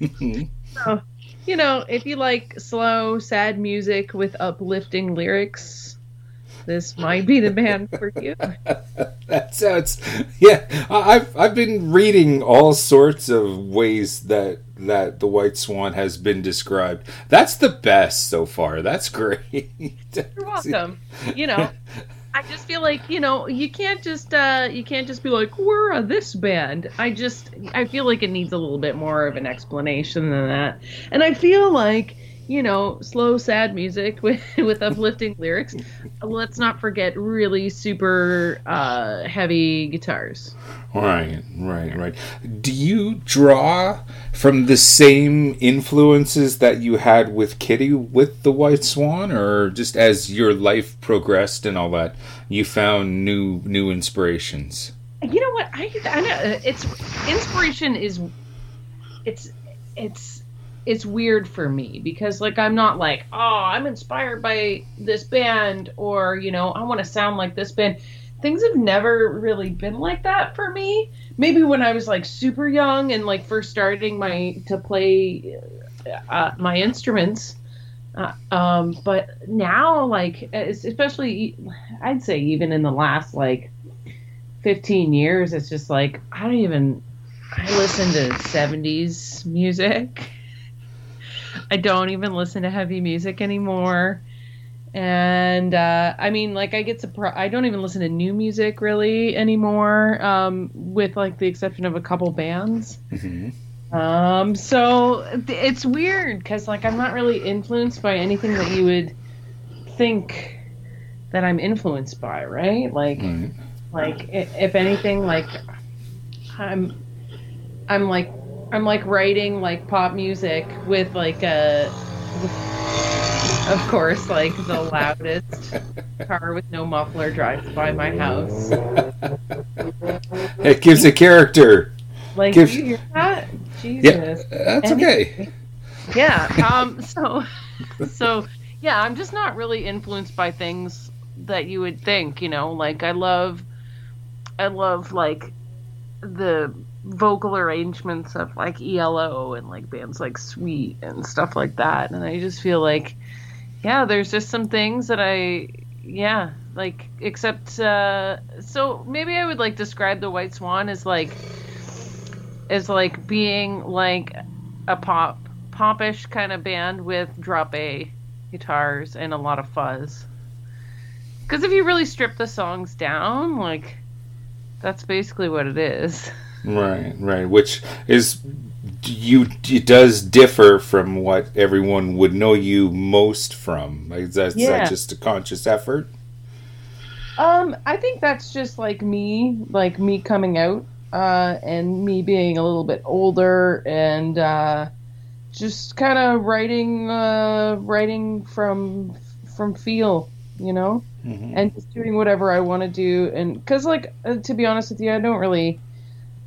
so, you know, if you like slow, sad music with uplifting lyrics, this might be the band for you. that sounds, yeah. I've I've been reading all sorts of ways that that the White Swan has been described. That's the best so far. That's great. You're welcome. You know, I just feel like you know you can't just uh, you can't just be like we're a this band. I just I feel like it needs a little bit more of an explanation than that. And I feel like you know slow sad music with with uplifting lyrics. Let's not forget really super uh, heavy guitars. Right, right, right. Do you draw from the same influences that you had with Kittie with the White Swan, or just as your life progressed and all that, you found new new inspirations? You know what? I, I know it's inspiration is it's it's it's weird for me because like I'm not like oh I'm inspired by this band or you know I want to sound like this band things have never really been like that for me. Maybe when I was like super young and like first starting my to play uh, my instruments. Uh, um, but now, like, especially, I'd say even in the last like 15 years, it's just like I don't even. I listen to 70s music. I don't even listen to heavy music anymore and uh, I mean, like I get surprised. I don't even listen to new music really anymore, um, with like the exception of a couple bands. Mm-hmm. Um, so it's weird because like I'm not really influenced by anything that you would think that I'm influenced by, right? Like, like if anything, like I'm, I'm like, I'm like writing like pop music with like a. Of course, like the loudest car with no muffler drives by my house. It gives a character. Like, Gives- you hear that? Yeah, Jesus. that's Any- okay. yeah um so so yeah i'm just not really influenced by things that you would think you know like i love i love like the vocal arrangements of like elo and like bands like sweet and stuff like that and i just feel like yeah there's just some things that i yeah like except uh so maybe i would like describe the white swan as like as like being like a pop popish kind of band with drop A guitars and a lot of fuzz. Because if you really strip the songs down, like that's basically what it is. Right, right. Which is you it does differ from what everyone would know you most from. Like, is that, is that just a conscious effort? Um, I think that's just like me, like me coming out, uh, and me being a little bit older and uh, just kind of writing, uh, writing from from feel, you know, and just doing whatever I want to do. And because, like, uh, to be honest with you, I don't really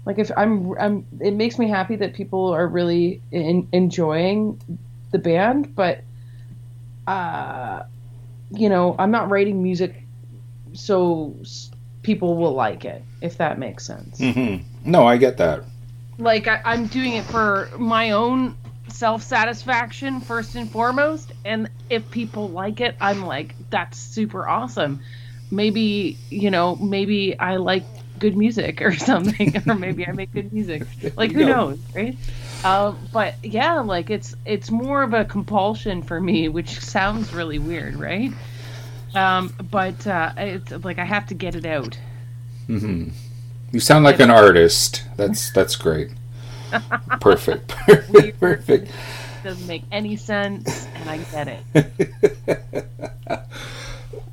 like if I'm, I'm. It makes me happy that people are really in, enjoying the band, but, uh, you know, I'm not writing music so people will like it if that makes sense mm-hmm. No, I get that. like I, i'm doing it for my own self-satisfaction first and foremost and if people like it i'm like that's super awesome maybe you know maybe i like good music or something or maybe i make good music like who go. knows right um, but yeah like it's it's more of a compulsion for me which sounds really weird right um, but uh, it's like i have to get it out Mm-hmm. You sound like an artist. That's that's great. Perfect. Perfect. Perfect. doesn't make any sense and i get it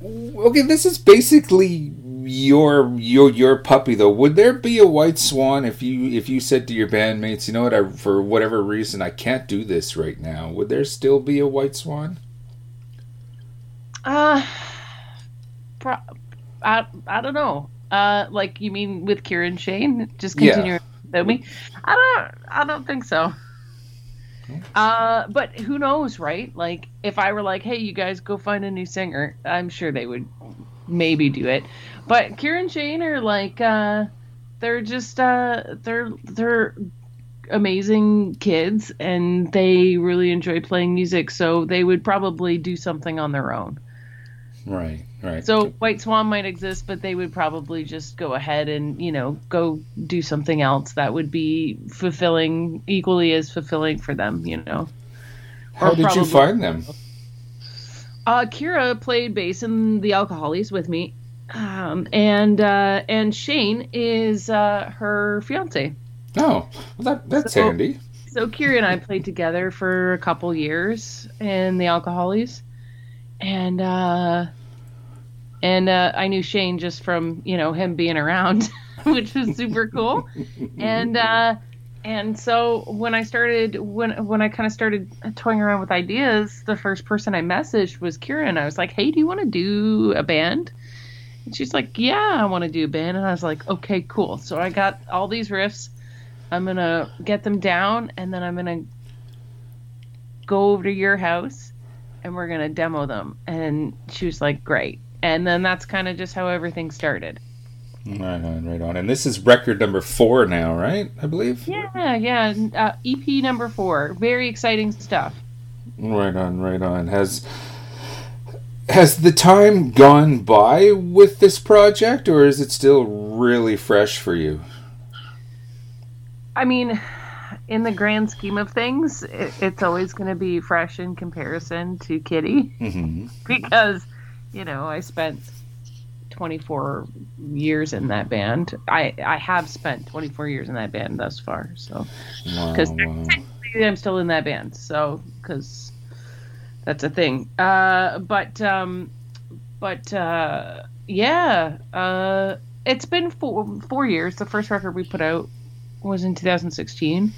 Okay, this is basically your your your puppy though. Would there be a white swan if you if you said to your bandmates, you know what, I, for whatever reason I can't do this right now? Would there still be a white swan? Uh, pro- I, I don't know. Uh, like you mean with Kieran Shane? Just Yeah. continue without me? I don't. I don't think so. Uh, but who knows, right? Like if I were like, "Hey, you guys, go find a new singer," I'm sure they would maybe do it. But Kieran Shane are like, uh, they're just, uh, they're they're amazing kids, and they really enjoy playing music, so they would probably do something on their own. Right, right. So White Swan might exist, but they would probably just go ahead and you know go do something else that would be fulfilling, equally as fulfilling for them. You know. how or did you find them? Uh, Kira played bass in the Alcoholies with me, um, and uh, and Shane is uh, her fiance. Oh, well that that's So- handy. So Kira and I played together for a couple years in the Alcoholies, and uh, and uh, I knew Shane just from you know him being around, which was super cool. and uh, and so when I started when when I kind of started toying around with ideas, the first person I messaged was Kira, and I was like, "Hey, do you want to do a band?" And she's like, "Yeah, I want to do a band." And I was like, "Okay, cool." So I got all these riffs. I'm gonna get them down, and then I'm gonna go over to your house, and we're gonna demo them. And she was like, "Great." And then that's kind of just how everything started. Right on, right on. And this is record number four now, right? I believe. Yeah, yeah. Uh, EP number four. Very exciting stuff. Right on, right on. Has has the time gone by with this project, or is it still really fresh for you? I mean, in the grand scheme of things, it, it's always going to be fresh in comparison to Kittie Mm-hmm. because, you know, I spent 24 years in that band. I I have spent 24 years in that band thus far. So, Wow, because wow. I'm still in that band. So, because that's a thing. Uh, but um, but uh, yeah, uh, it's been four four years. The first record we put out was in 2016,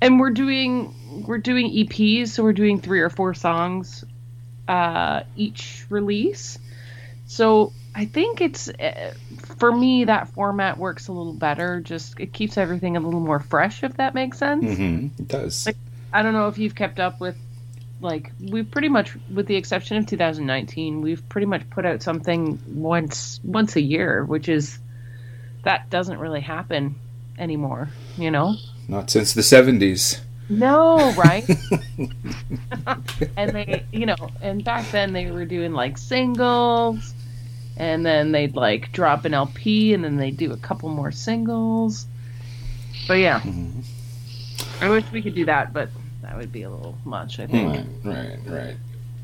and we're doing we're doing EPs. So we're doing three or four songs uh, each release. So I think it's uh, for me that format works a little better. Just it keeps everything a little more fresh, if that makes sense. Mm-hmm. It does. Like, I don't know if you've kept up with like we've pretty much with the exception of 2019 we've pretty much put out something once once a year which is that doesn't really happen anymore you know? Not since the 70s. no right? And they you know and back then they were doing like singles and then they'd like drop an lp and then they'd do a couple more singles. But yeah. Mm-hmm. I wish we could do that but that would be a little much i think Right, right, right.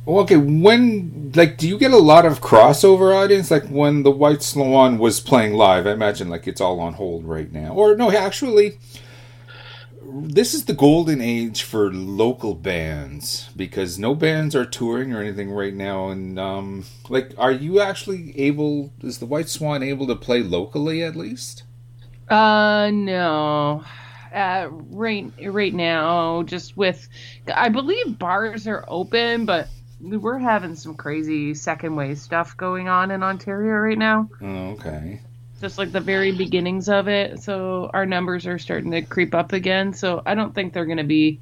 Well, okay, when like do you get a lot of crossover audience like when the White Swan was playing live? I imagine like it's all on hold right now. Or no, actually this is the golden age for local bands because no bands are touring or anything right now and um like are you actually able is the White Swan able to play locally at least? Uh, no. Uh, right, right now, just with, I believe bars are open, but we're having some crazy second wave stuff going on in Ontario right now. Oh, okay. Just like the very beginnings of it, so our numbers are starting to creep up again. So I don't think they're going to be.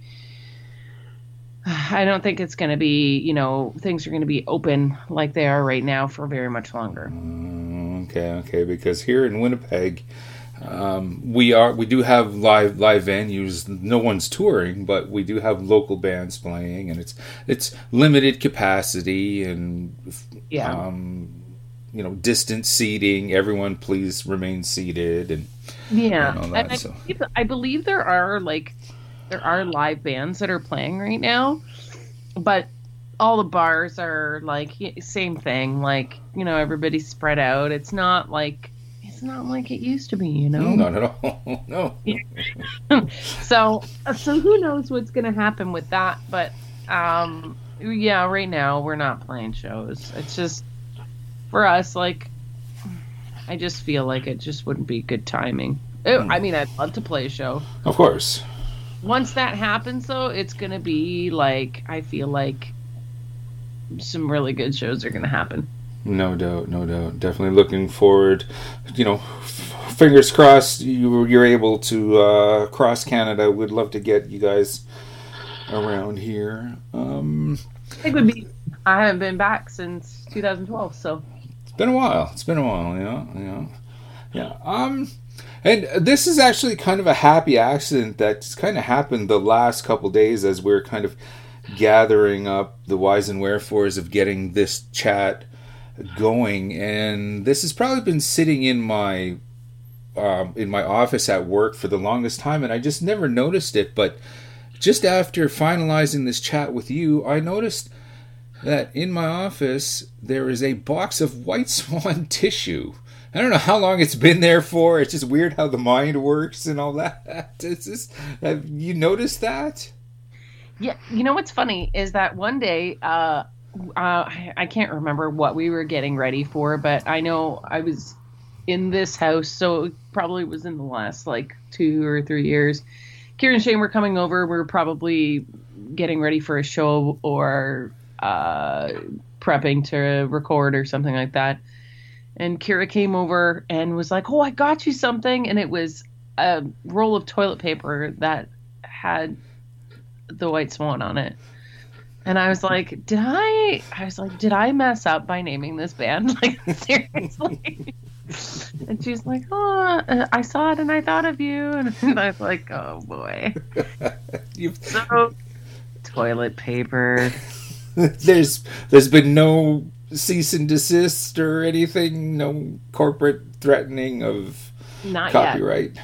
I don't think it's going to be, you know, things are going to be open like they are right now for very much longer. Okay, okay. Because here in Winnipeg, um, we are we do have live live venues. No one's touring, but we do have local bands playing, and it's it's limited capacity and Yeah. um, you know, distance seating. Everyone, please remain seated. And Yeah, and all and I, so. believe, I believe there are like there are live bands that are playing right now, but all the bars are like same thing. Like you know, everybody's spread out. It's not like it's not like it used to be. You know. not at all. no. so so who knows what's gonna happen with that? But um, yeah, right now we're not playing shows. It's just for us like. I just feel like it just wouldn't be good timing. It- I mean, I'd love to play a show. Of course. Once that happens, though, it's gonna be like I feel like some really good shows are gonna happen. No doubt, no doubt. Definitely looking forward. You know, f- fingers crossed you you're able to uh, cross Canada. We'd love to get you guys around here. Um, I think it would be. I haven't been back since 2012, so it's been a while. It's been a while. Yeah, yeah, yeah. Um, and this is actually kind of a happy accident that's kind of happened the last couple days as we're kind of gathering up the whys and wherefores of getting this chat going and this has probably been sitting in my um, in my office at work for the longest time and i just never noticed it but just after finalizing this chat with you i noticed that in my office there is a box of white swan tissue I don't know how long it's been there for. It's just weird how the mind works and all that. It's just, have you noticed that? yeah. You know what's funny is that one day, uh, uh, I can't remember what we were getting ready for, but I know I was in this house, so it probably was in the last like two or three years. Kieran and Shane were coming over. We were probably getting ready for a show or uh, prepping to record or something like that. And Kira came over and was like, "Oh, I got you something," and it was a roll of toilet paper that had the white swan on it. And I was like, "Did I?" I was like, "Did I mess up by naming this band?" Like seriously. And she's like, "Oh, uh, I saw it and I thought of you." And I was like, "Oh boy." You've, So, toilet paper. there's there's been no cease and desist or anything, no corporate threatening of Not yet.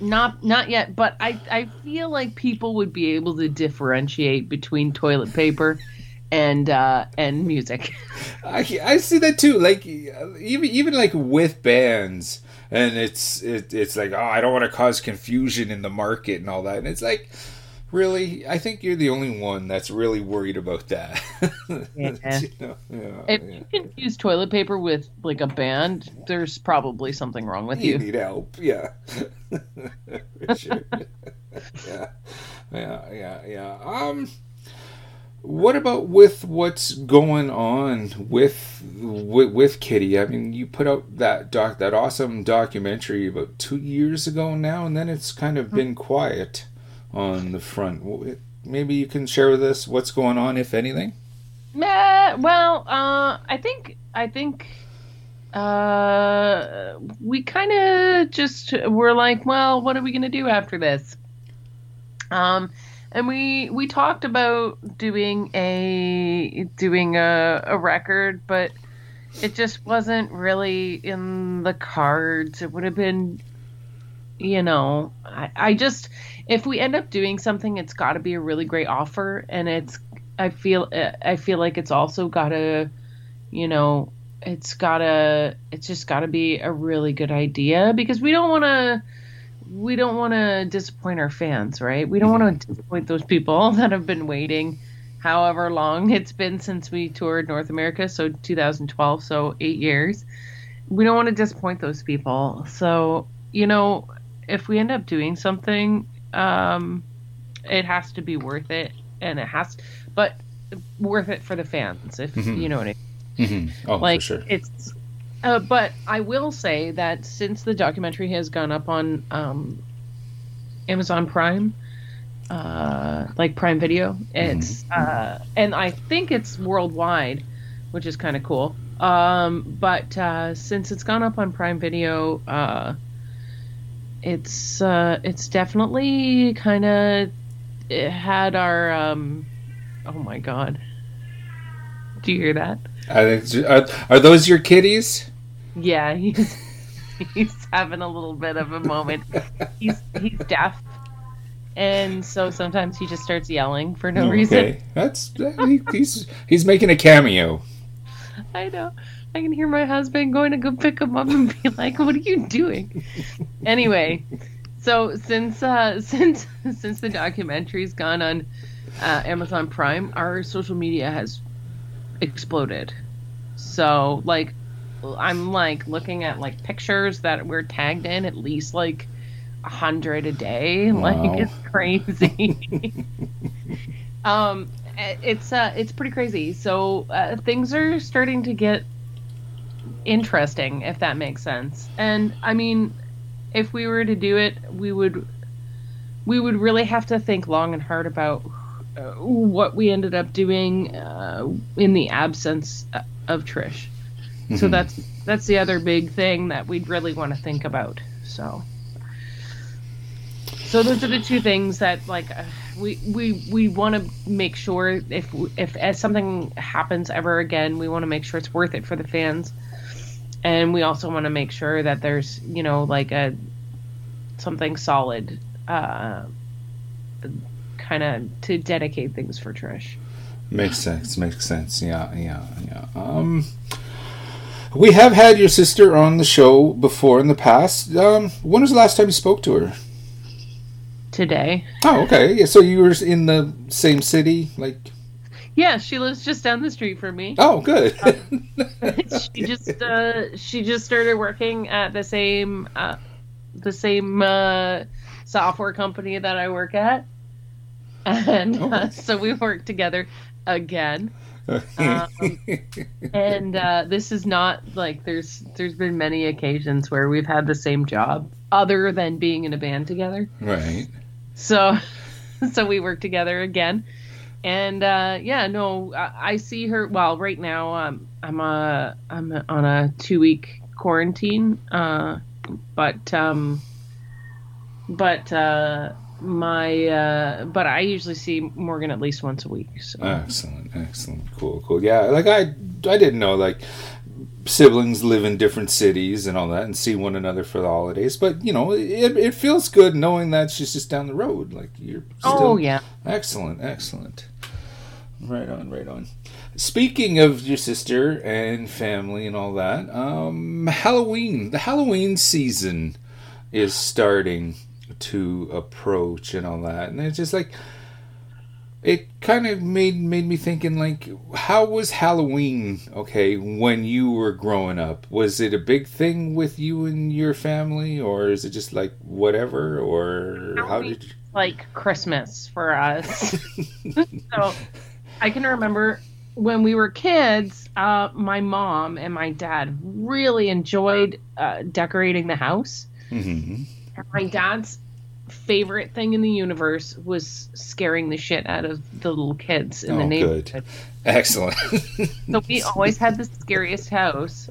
Not not yet, but I I feel like people would be able to differentiate between toilet paper and uh and music. I, I see that too. Like even even like with bands, and it's it, it's like oh I don't want to cause confusion in the market and all that, and it's like really I think you're the only one that's really worried about that. Yeah. You know? yeah, If yeah. you confuse toilet paper with like a band, there's probably something wrong with you you. need help. Yeah. Sure. yeah. Yeah, yeah, yeah. Um What about with what's going on with, with with Kittie? I mean, you put out that doc that awesome documentary about two years ago now, and then it's kind of been quiet on the front. Maybe you can share with us what's going on, if anything. Meh, well, uh, I think I think uh, we kind of just were like, well, what are we gonna do after this? Um, and we we talked about doing a doing a, a record, but it just wasn't really in the cards. It would have been, you know, I, I just if we end up doing something, it's got to be a really great offer, and it's I feel uh, I feel like it's also got to, you know, it's gotta it's just got to be a really good idea because we don't want to we don't want to disappoint our fans, right? We don't want to mm-hmm. disappoint those people that have been waiting however long it's been since we toured North America, so 2012, so 8 years. We don't want to disappoint those people. So, you know, if we end up doing something, um it has to be worth it and it has but worth it for the fans if Mhm. you know what I mean. Mm-hmm. Oh, like for sure. it's uh, but I will say that since the documentary has gone up on um, Amazon Prime, uh, like Prime Video, it's uh, and I think it's worldwide, which is kind of cool. Um, but uh, since it's gone up on Prime Video, uh, it's uh, it's definitely kind of it had our um, oh my god. Do you hear that? I think are, are those your kitties? Yeah, he's he's having a little bit of a moment. He's he's deaf, and so sometimes he just starts yelling for no reason. That's he, he's he's making a cameo. I know. I can hear my husband going to go pick him up and be like, "What are you doing?" anyway, so since uh, since since the documentary's gone on uh, Amazon Prime, our social media has exploded. So like, I'm like looking at like pictures that we're tagged in at least like a hundred a day. Wow. Like it's crazy. um, it's uh, it's pretty crazy. So uh, things are starting to get interesting, if that makes sense. And I mean, if we were to do it, we would we would really have to think long and hard about uh, what we ended up doing uh, in the absence uh, of Trish. So Mhm. that's that's the other big thing that we'd really want to think about. So. So those are the two things that like uh, we we we want to make sure if if as something happens ever again, we want to make sure it's worth it for the fans, and we also want to make sure that there's you know like a something solid, uh, kind of to dedicate things for Trish. Makes sense. Makes sense. Yeah, yeah, yeah. Um, we have had your sister on the show before in the past. Um, when was the last time you spoke to her? Today, Oh, okay. Yeah, so you were in the same city, like. Yeah, she lives just down the street from me. Oh, good. she just uh, she just started working at the same uh, the same uh, software company that I work at, and uh, so we work together again. Um, and uh, this is not like there's there's been many occasions where we've had the same job other than being in a band together. right. So, so we work together again, and uh, yeah, no, I, I see her. Well, right now, um, I'm uh, I'm on a two week quarantine, uh, but um, but uh, my uh, but I usually see Morgan at least once a week. So Excellent, excellent, cool, cool. Yeah, like I, I didn't know like siblings live in different cities and all that, and see one another for the holidays. But you know, it, it feels good knowing that she's just down the road. Like you're. Still... Oh, yeah. Excellent, excellent. Right on, right on. Speaking of your sister and family and all that, um, Halloween, the Halloween season is starting to approach and all that, and it's just like it kind of made made me thinking like how was halloween okay when you were growing up was it a big thing with you and your family or is it just like whatever or how did you like Christmas for us. so I can remember when we were kids, uh, my mom and my dad really enjoyed uh, decorating the house. Mm-hmm. And my dad's favorite thing in the universe was scaring the shit out of the little kids in the Oh, neighborhood. good. Excellent. So we always had the scariest house.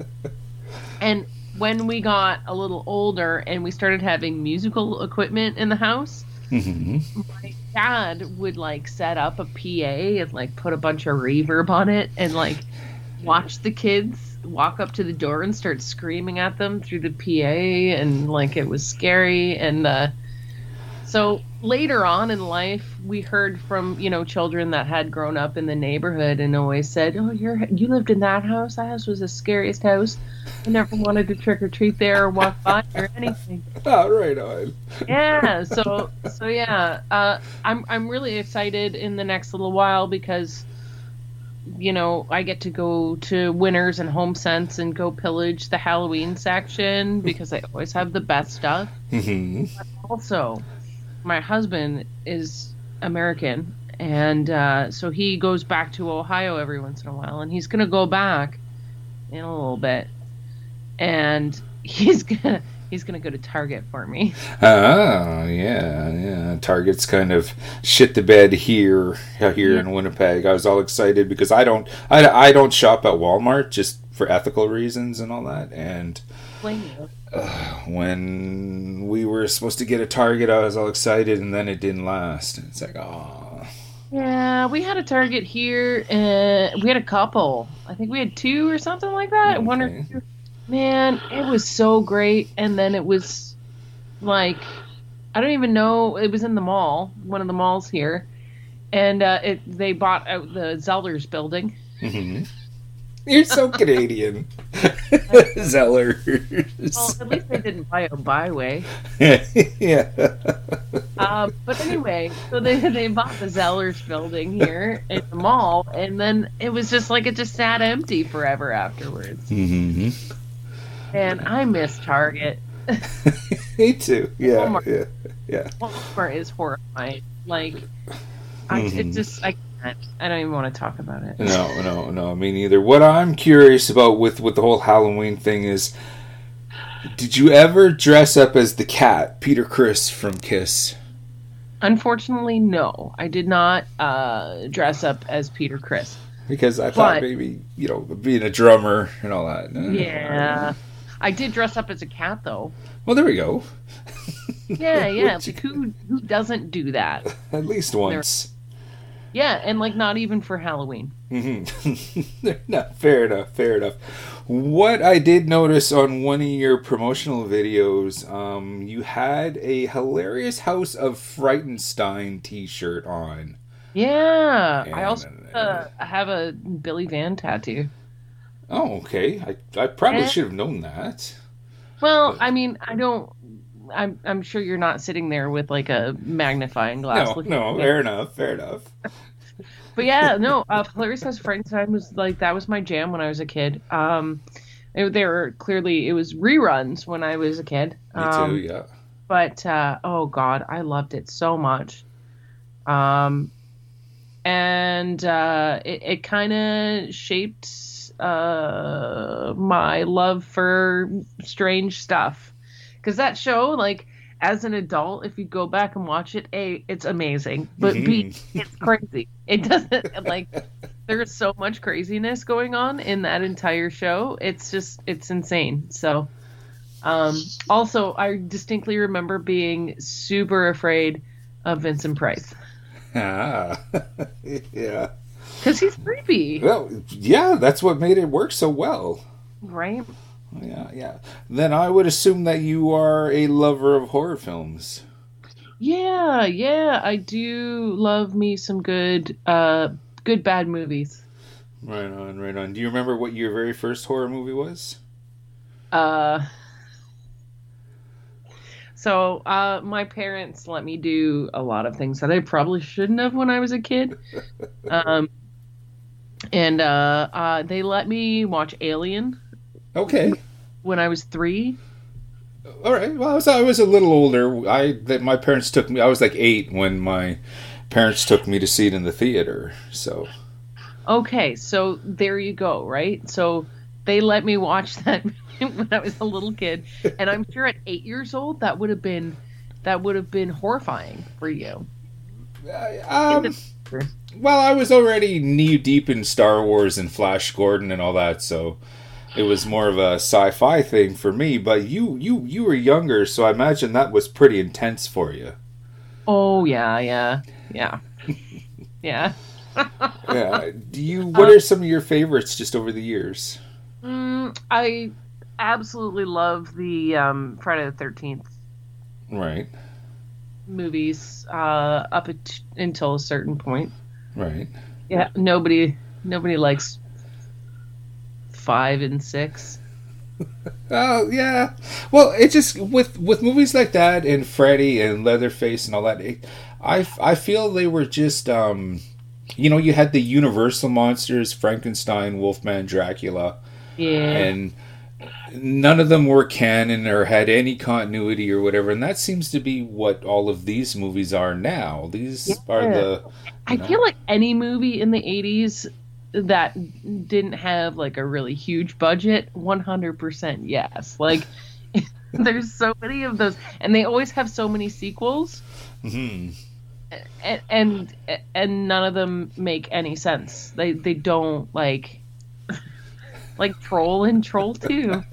And when we got a little older and we started having musical equipment in the house, hmm my dad would like set up a PA and like put a bunch of reverb on it and like watch the kids walk up to the door and start screaming at them through the PA and like it was scary and uh so later on in life we heard from you know children that had grown up in the neighborhood and always said oh you're you lived in that house? That house was the scariest house. I never wanted to trick or treat there or walk by or anything. Oh, right on. yeah so so yeah uh i'm i'm really excited in the next little while because you know i get to go to winners and HomeSense and go pillage the halloween section because i always have the best stuff. Hmm also my husband is american and uh, so he goes back to ohio every once in a while and he's gonna go back in a little bit and he's gonna he's gonna go to target for me Oh, yeah, yeah. Target's kind of shit the bed here, uh, here in Winnipeg. I was all excited because I don't, I, I don't shop at Walmart just for ethical reasons and all that. And When we were supposed to get a Target, I was all excited, and then it didn't last. It's like, oh, Yeah, we had a Target here. Uh, we had a couple. I think we had two or something like that. One or two. Man, it was so great. And then it was like, I don't even know. It was in the mall, one of the malls here, and uh, it they bought out the Zellers building. Mhm. you're so Canadian, Zellers. Well, at least they didn't buy a Biway. yeah. Um, but anyway, so they they bought the Zellers building here in the mall, and then it was just like it just sat empty forever afterwards. hmm And I miss Target. Me too. Yeah, Walmart. yeah, yeah. Walmart is horrifying. Like, I it Mhm. just I. I don't even want to talk about it. No, no, no, me neither. What I'm curious about with with the whole Halloween thing is, did you ever dress up as the cat, Peter Criss from Kiss? Unfortunately, no. I did not uh, dress up as Peter Criss. Because I thought But- maybe you know being a drummer and all that. Yeah. I did dress up as a cat though. Well, there we go. Yeah, yeah. Like, who who doesn't do that? At least once. Yeah, and like not even for Halloween. hmm no, fair enough. Fair enough. What I did notice on one of your promotional videos, um, you had a hilarious House of Frightenstein T-shirt on. Yeah. I also uh, have a Billy Van tattoo. Oh, okay. I, I probably Eh. should have known that. Well, I mean, I don't. I'm I'm sure you're not sitting there with like a magnifying glass. No, looking no, fair enough, fair enough. But yeah, no. Uh, House of Frightenstein was like that was my jam when I was a kid. Um, it, they were clearly it was reruns when I was a kid. Me Um, too, yeah. but uh, oh god, I loved it so much. Um, and uh, it, it kind of shaped uh, my love for strange stuff. Because that show, like, as an adult, if you go back and watch it, A, it's amazing. But B, it's crazy. It doesn't, like, there's so much craziness going on in that entire show. It's just, it's insane. So, um, also, I distinctly remember being super afraid of Vincent Price Ah, yeah. because he's creepy, Well, yeah, that's what made it work so well. right? Yeah, yeah. Then I would assume that you are a lover of horror films. Yeah, yeah, I do love me some good, uh, good bad movies. Right on, right on. Do you remember what your very first horror movie was? Uh, so, uh, my parents let me do a lot of things that I probably shouldn't have when I was a kid. Um, and uh, uh, they let me watch Alien Okay. when I was three. All right. Well, I was, I was a little older. I that my parents took me. I was like eight when my parents took me to see it in the theater. So Okay, so there you go, right? So they let me watch that when I was a little kid, and I'm sure at eight years old that would have been that would have been horrifying for you. Um, well, I was already knee deep in Star Wars and Flash Gordon and all that, so it was more of a sci-fi thing for me. But you, you, you were younger, so I imagine that was pretty intense for you. Oh yeah, yeah, yeah, yeah. yeah. Do you? What are some of your favorites just over the years? Mm, I absolutely love the um, Friday the Thirteenth Right. movies uh, up at, until a certain point. Right. Yeah, nobody nobody likes five and six. Oh yeah. Well, it just with with movies like that and Freddy and Leatherface and all that. It, I I feel they were just um, you know, you had the Universal monsters, Frankenstein, Wolfman, Dracula, Yeah. and none of them were canon or had any continuity or whatever. And that seems to be what all of these movies are now. These are the I feel like any movie in the 80s that didn't have like a really huge budget, 100% yes. Like there's so many of those and they always have so many sequels hmm and and, and none of them make any sense. They they don't like like Troll and Troll 2.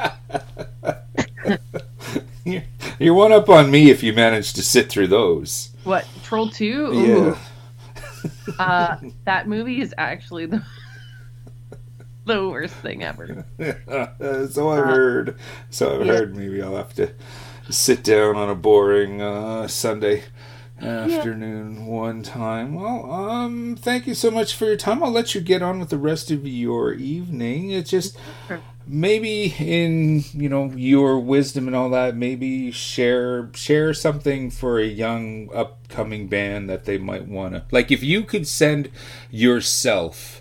You're- You're one up on me if you manage to sit through those. What, Troll 2? Yeah. Uh that movie is actually the the worst thing ever. so I've heard. So I've yeah. heard. Maybe I'll have to sit down on a boring uh, Sunday afternoon one time. Well, um, thank you so much for your time. I'll let you get on with the rest of your evening. It's just maybe in you know your wisdom and all that maybe share share something for a young upcoming band that they might want to like if you could send yourself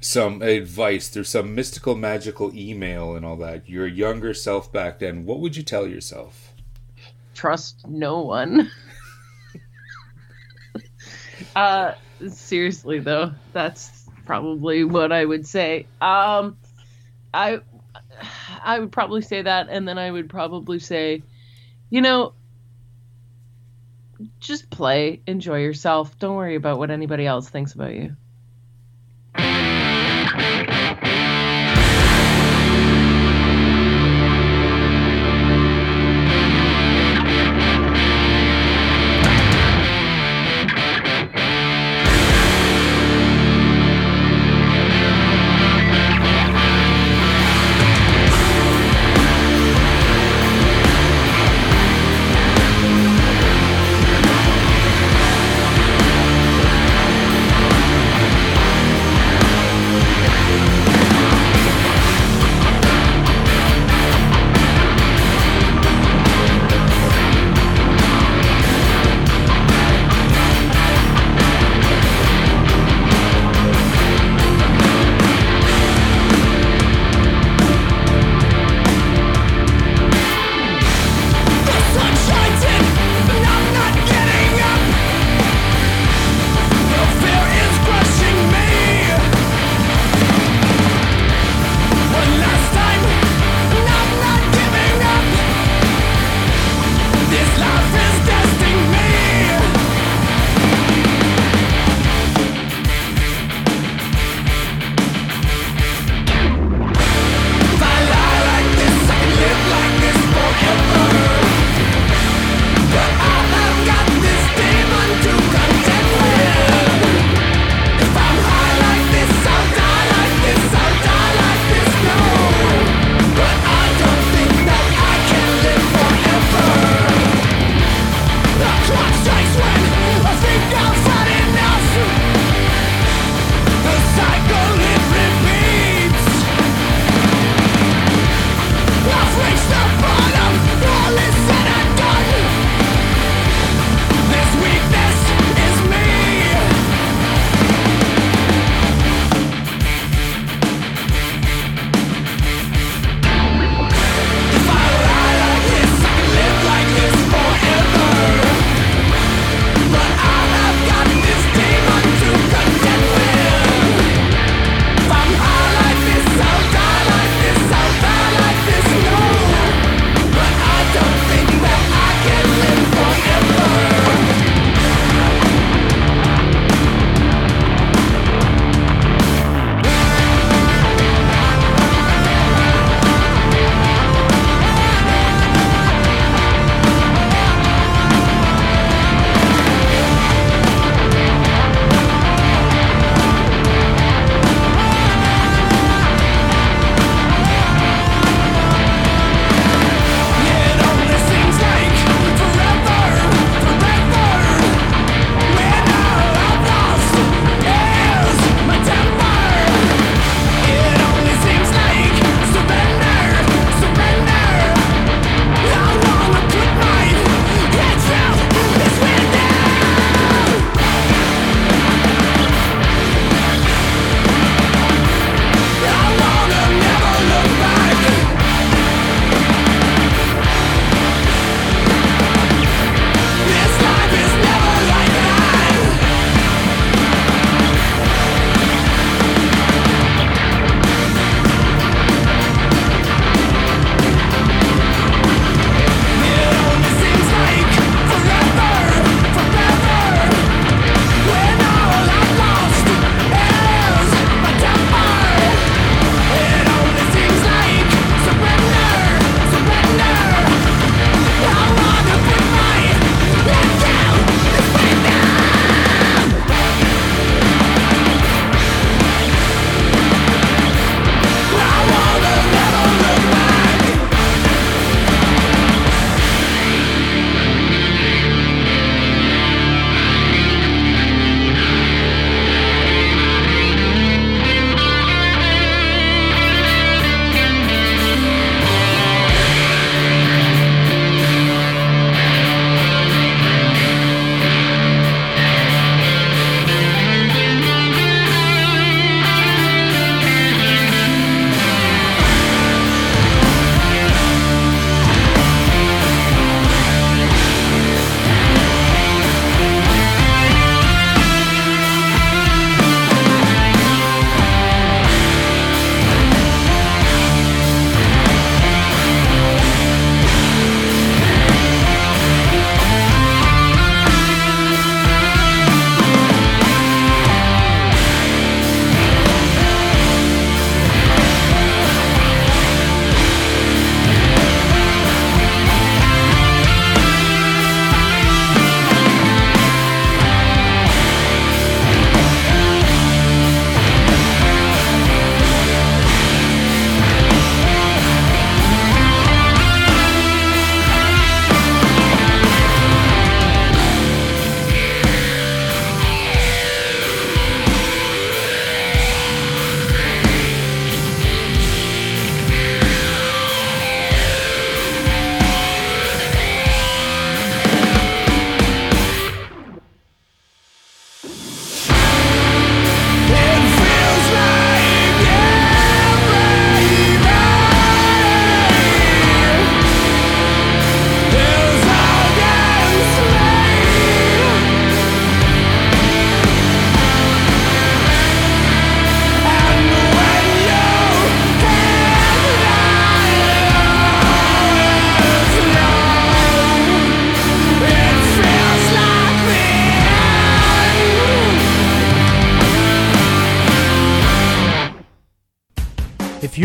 some advice through some mystical magical email and all that your younger self back then what would you tell yourself Trust no one. uh seriously though, that's probably what I would say. Um I I would probably say that and then I would probably say you know just play, enjoy yourself. Don't worry about what anybody else thinks about you.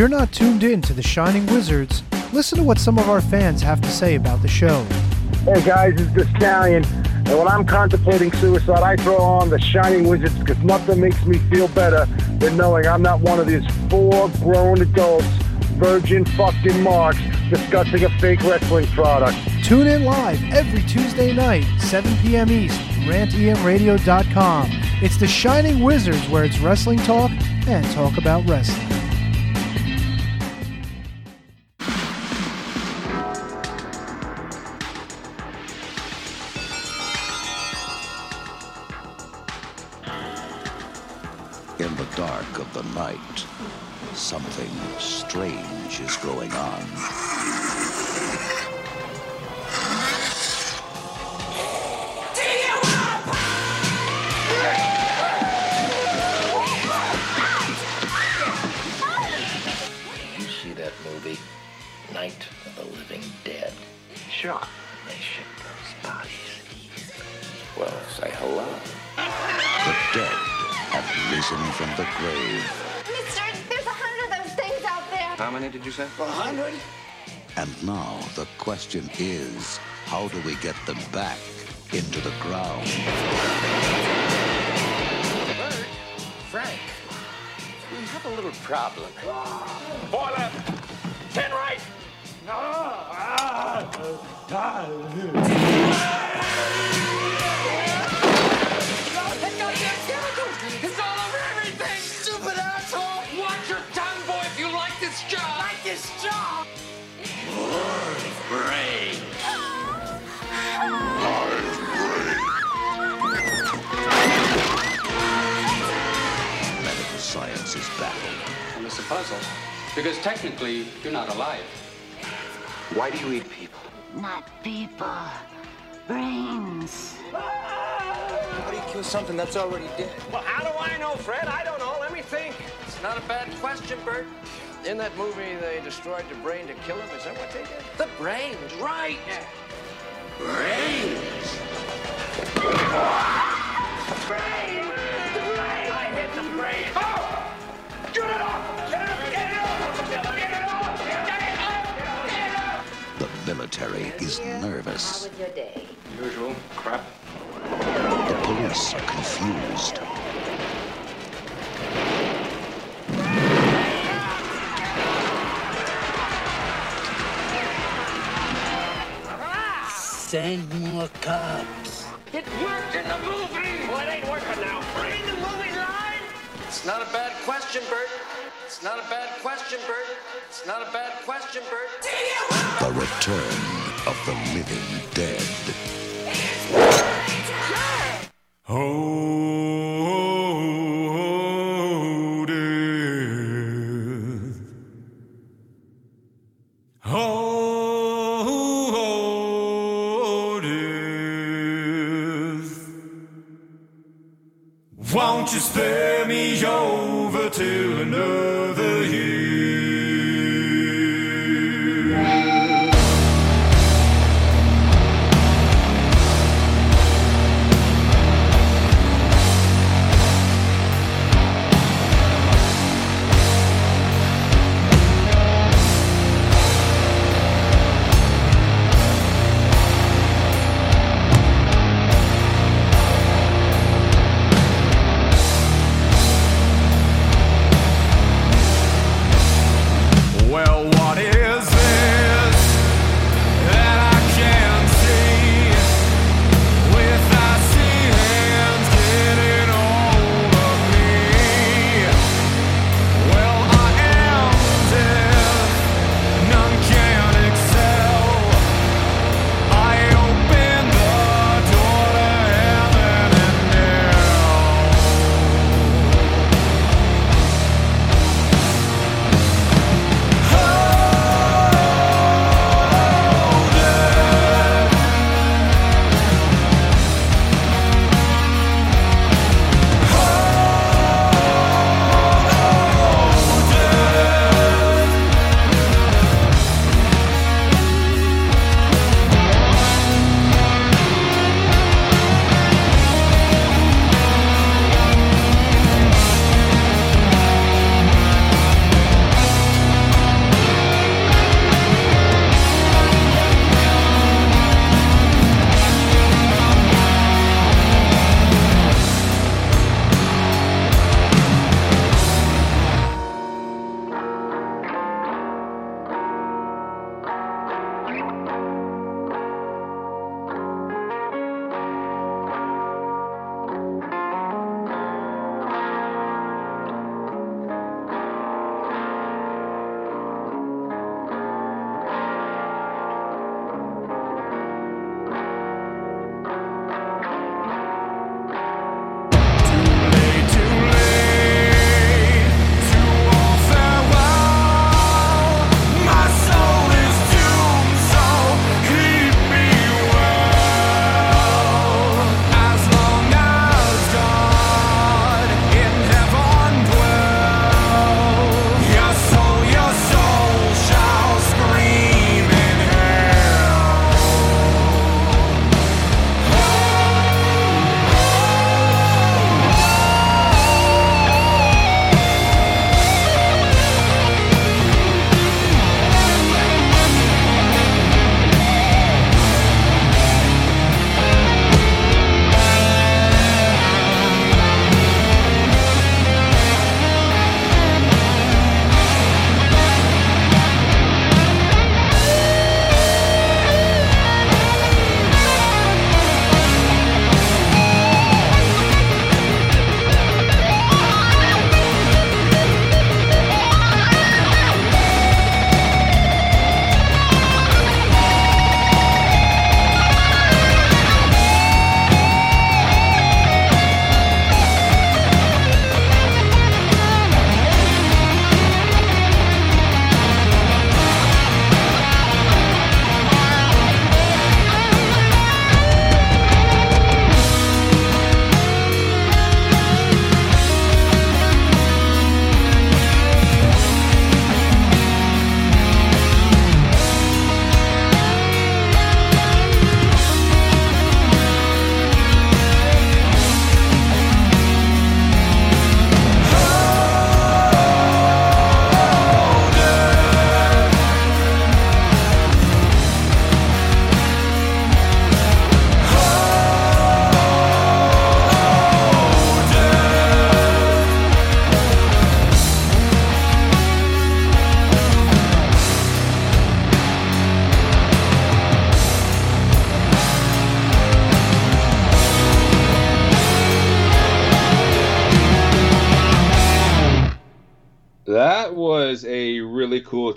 You're not tuned in to the Shining Wizards, listen to what some of our fans have to say about the show. Hey guys, it's the Stallion. And when I'm contemplating suicide, I throw on the Shining Wizards because nothing makes me feel better than knowing I'm not one of these four grown adults, virgin fucking marks, discussing a fake wrestling product. Tune in live every Tuesday night, 7 p.m. East, rantemradio.com. It's the Shining Wizards where it's wrestling talk and talk about wrestling. Back into the ground? Bert, Frank, we have a little problem. Four not alive. Why do you eat people? Not people. Brains. How do you kill something that's already dead? Well, how do I know, Fred? I don't know. Let me think. It's not a bad question, Bert. In that movie, they destroyed the brain to kill him. Is that what they did? The brains, right? Brains! Brain! The brain! I hit the brain! Oh! Get it off! Get it, get it off! The military is nervous. was your day? Usual crap. The police are confused. Send more cops. It worked in the movie! Well, it ain't working now. Read the movie line! It's not a bad question, Bert. It's not a bad question, Bert. It's not a bad question, Bert. The return of the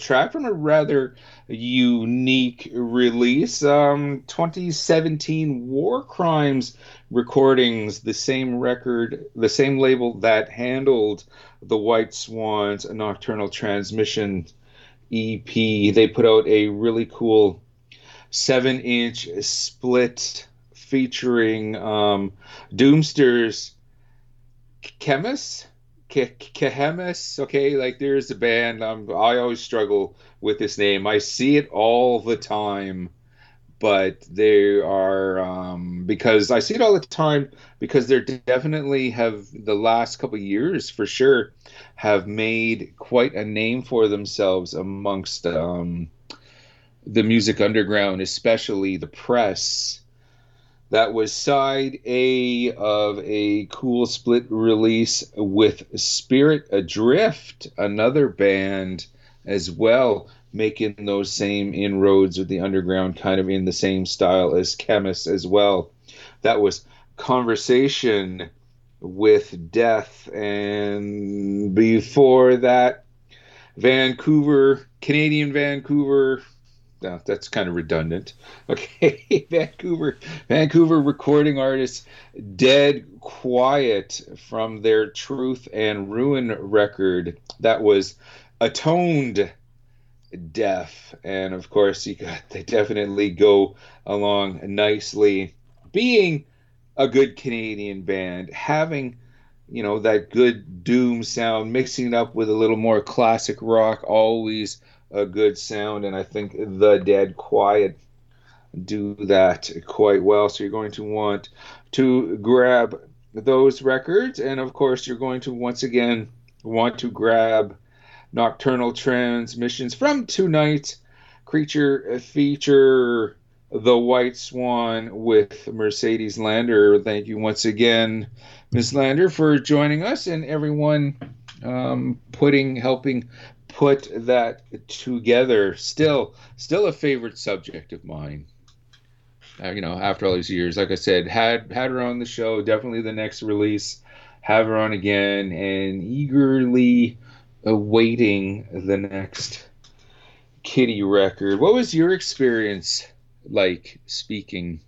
track from a rather unique release. Um, 2017 War Crimes Recordings, the same record, the same label that handled the White Swans Nocturnal Transmission EP. They put out a really cool seven inch split featuring um, Doomster's Khemmis. Khemmis, okay, like there's a band. Um, I always struggle with this name. I see it all the time, but they are um, because I see it all the time because they're definitely have the last couple years for sure have made quite a name for themselves amongst um, the music underground, especially the press that was side A of a cool split release with Spirit Adrift, another band as well, making those same inroads with the underground, kind of in the same style as Khemmis as well. That was Conversation with Death, and before that, Vancouver, Canadian Vancouver no, that's kind of redundant. Okay, Vancouver, Vancouver recording artists Dead Quiet from their Truth and Ruin record that was Atoned Deaf, and of course, you got they definitely go along nicely. Being a good Canadian band, having you know that good doom sound, mixing it up with a little more classic rock, always a good sound, and I think the Dead Quiet do that quite well. So you're going to want to grab those records, and of course, you're going to once again want to grab Nocturnal Transmissions from tonight. Creature feature The White Swan with Mercedes Lander. Thank you once again, Ms. Lander, for joining us and everyone um, putting helping put that together. Still, still a favorite subject of mine. Uh, you know, after all these years, like I said, had had her on the show. Definitely the next release. Have her on again, and eagerly awaiting the next Kittie record. What was your experience like speaking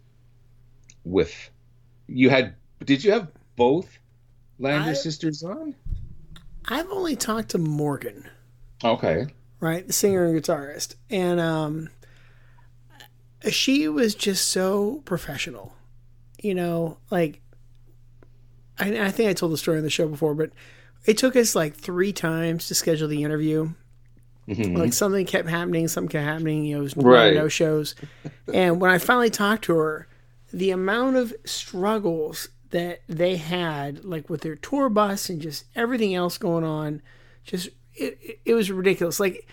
with? You had? Did you have both Lander I- sisters on? I've only talked to Morgan, Okay. right, the singer and guitarist, and um, she was just so professional. You know, like I, I think I told the story on the show before, but it took us like three times to schedule the interview. Mhm. Like something kept happening, something kept happening. You know, it was Right. no shows. and when I finally talked to her, the amount of struggles that they had, like with their tour bus and just everything else going on, just it, it- was ridiculous. Like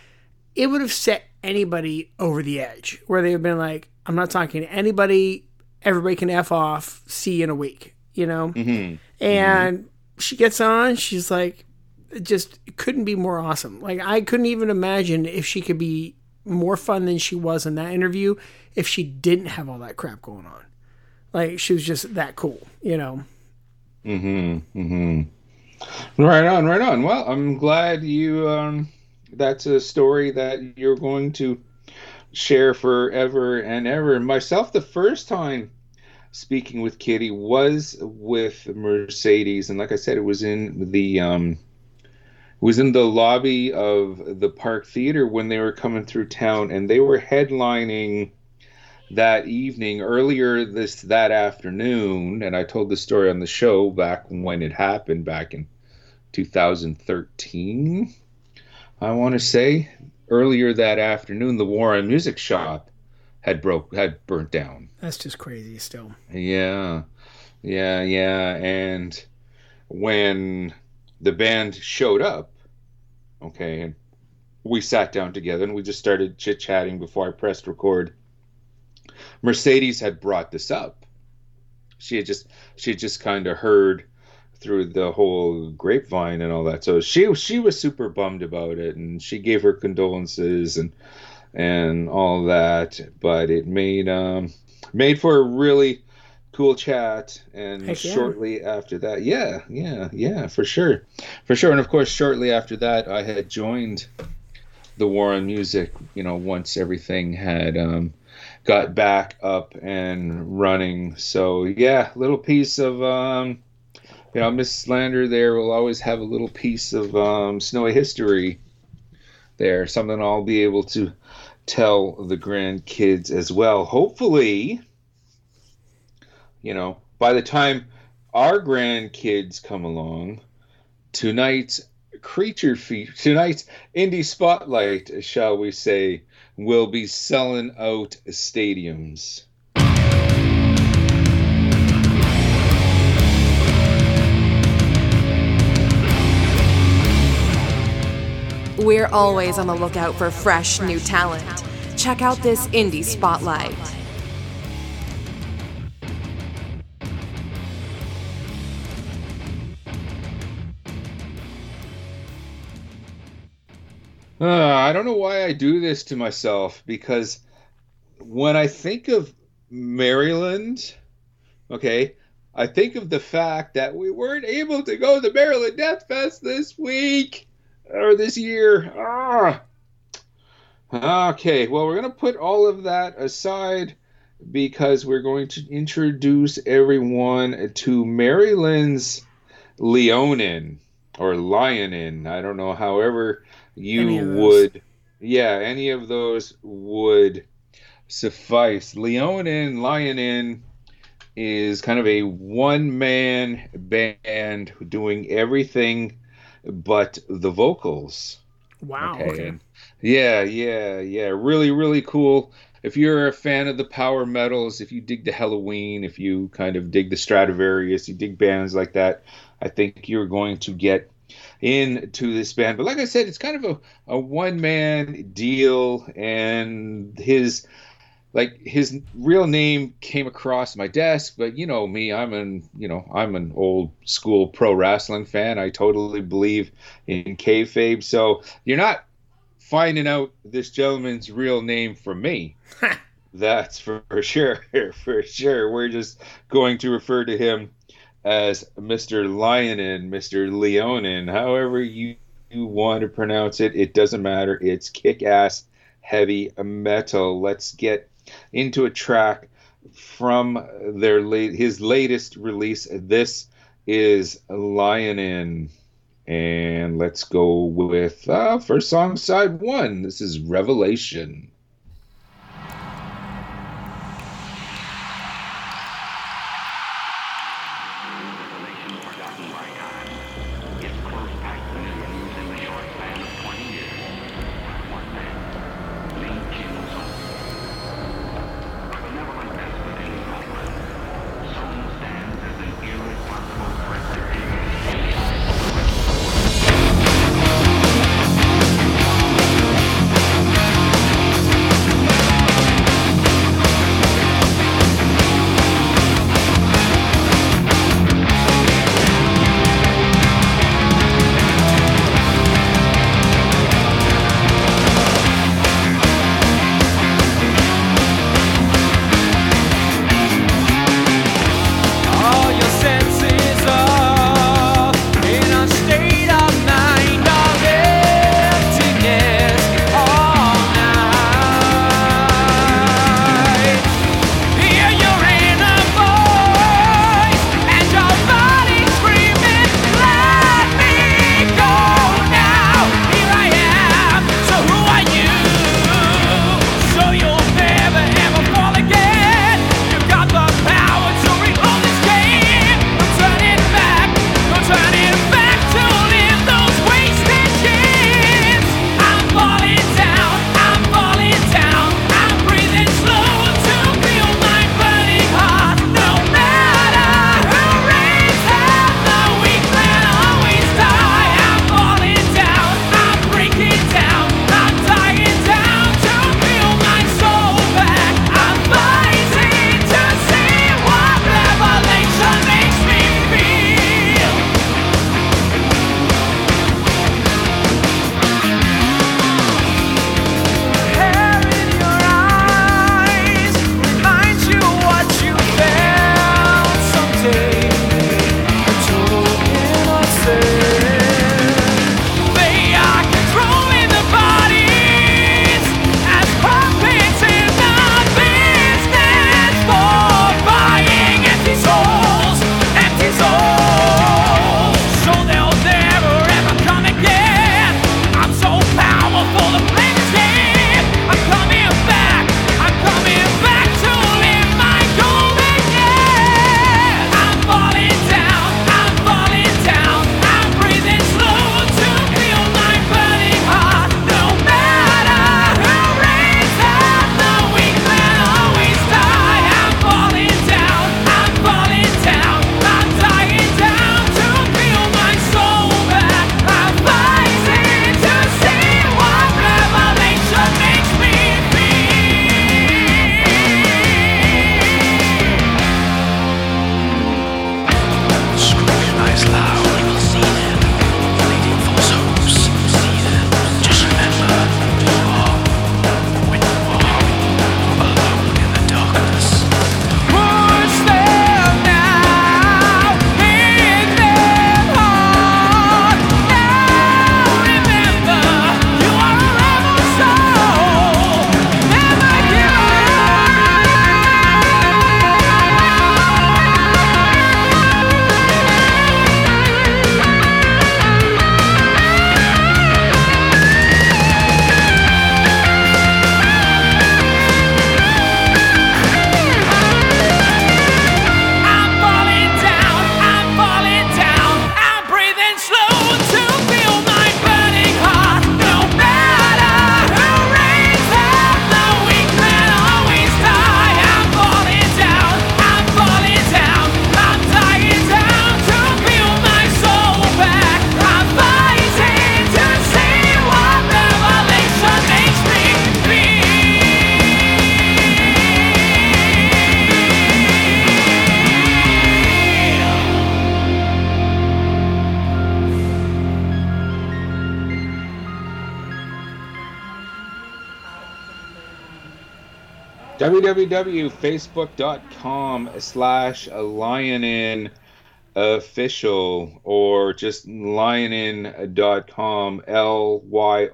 it would have set anybody over the edge, where they have been like, "I'm not talking to anybody. Everybody can f off. See you in a week." You know. Mm-hmm. And she gets on, she's like, it just couldn't be more awesome. Like, I couldn't even imagine if she could be more fun than she was in that interview if she didn't have all that crap going on. Like, she was just that cool, you know? Mm-hmm. Mm-hmm. Right on, right on. Well, I'm glad you um that's a story that you're going to share forever and ever. Myself the first time speaking with Kittie was with Mercedes and like I said it was in the um was in the lobby of the Park Theater when they were coming through town and they were headlining that evening earlier this that afternoon and i told the story on the show back when it happened back in 2013 i want to say earlier that afternoon the War on Music shop had broke had burnt down That's just crazy still. yeah yeah yeah and when the band showed up okay and we sat down together and we just started chit chatting before i pressed record Mercedes had brought this up. She had just she had just kind of heard through the whole grapevine and all that. So she she was super bummed about it, and she gave her condolences and and all that. But it made um made for a really cool chat. And Heck yeah. shortly after that, yeah, yeah, yeah, for sure, for sure. And of course, shortly after that, I had joined the war on music. You know, once everything had um, got back up and running. So yeah, little piece of um, you know Miss Lander there will always have a little piece of um, snowy history there. Something I'll be able to tell the grandkids as well. Hopefully, you know, by the time our grandkids come along, tonight's creature feature, tonight's indie spotlight, shall we say, will be selling out stadiums. We're always on the lookout for fresh new talent. Check out this indie spotlight. Uh, I don't know why I do this to myself because when I think of Maryland, okay, I think of the fact that we weren't able to go to Maryland Death Fest this week or this year. Ah. Okay, well, we're going to put all of that aside because we're going to introduce everyone to Maryland's Leonin or Lyonen. I don't know, however you would. Yeah, any of those would suffice. Leonin, Lyonen is kind of a one man band doing everything but the vocals. Wow. Okay. Okay. Yeah, yeah, yeah. Really, really cool. If you're a fan of the power metals, if you dig the Helloween, if you kind of dig the Stratovarius, you dig bands like that, I think you're going to get into this band. But like I said, it's kind of a, a one man deal, and his like his real name came across my desk, but you know me, I'm an you know I'm an old school pro wrestling fan. I totally believe in kayfabe, so you're not finding out this gentleman's real name from me. That's for sure, for sure. We're just going to refer to him as Mr. Lyonen, Mr. Leonin, however you, you want to pronounce it. It doesn't matter. It's kick ass heavy metal. Let's get into a track from their late his latest release. This is Lion In. And let's go with uh, first song side one. This is Revelation. www.facebook.com slash lyonen official or just lyonen.com l-y-o-n-e-n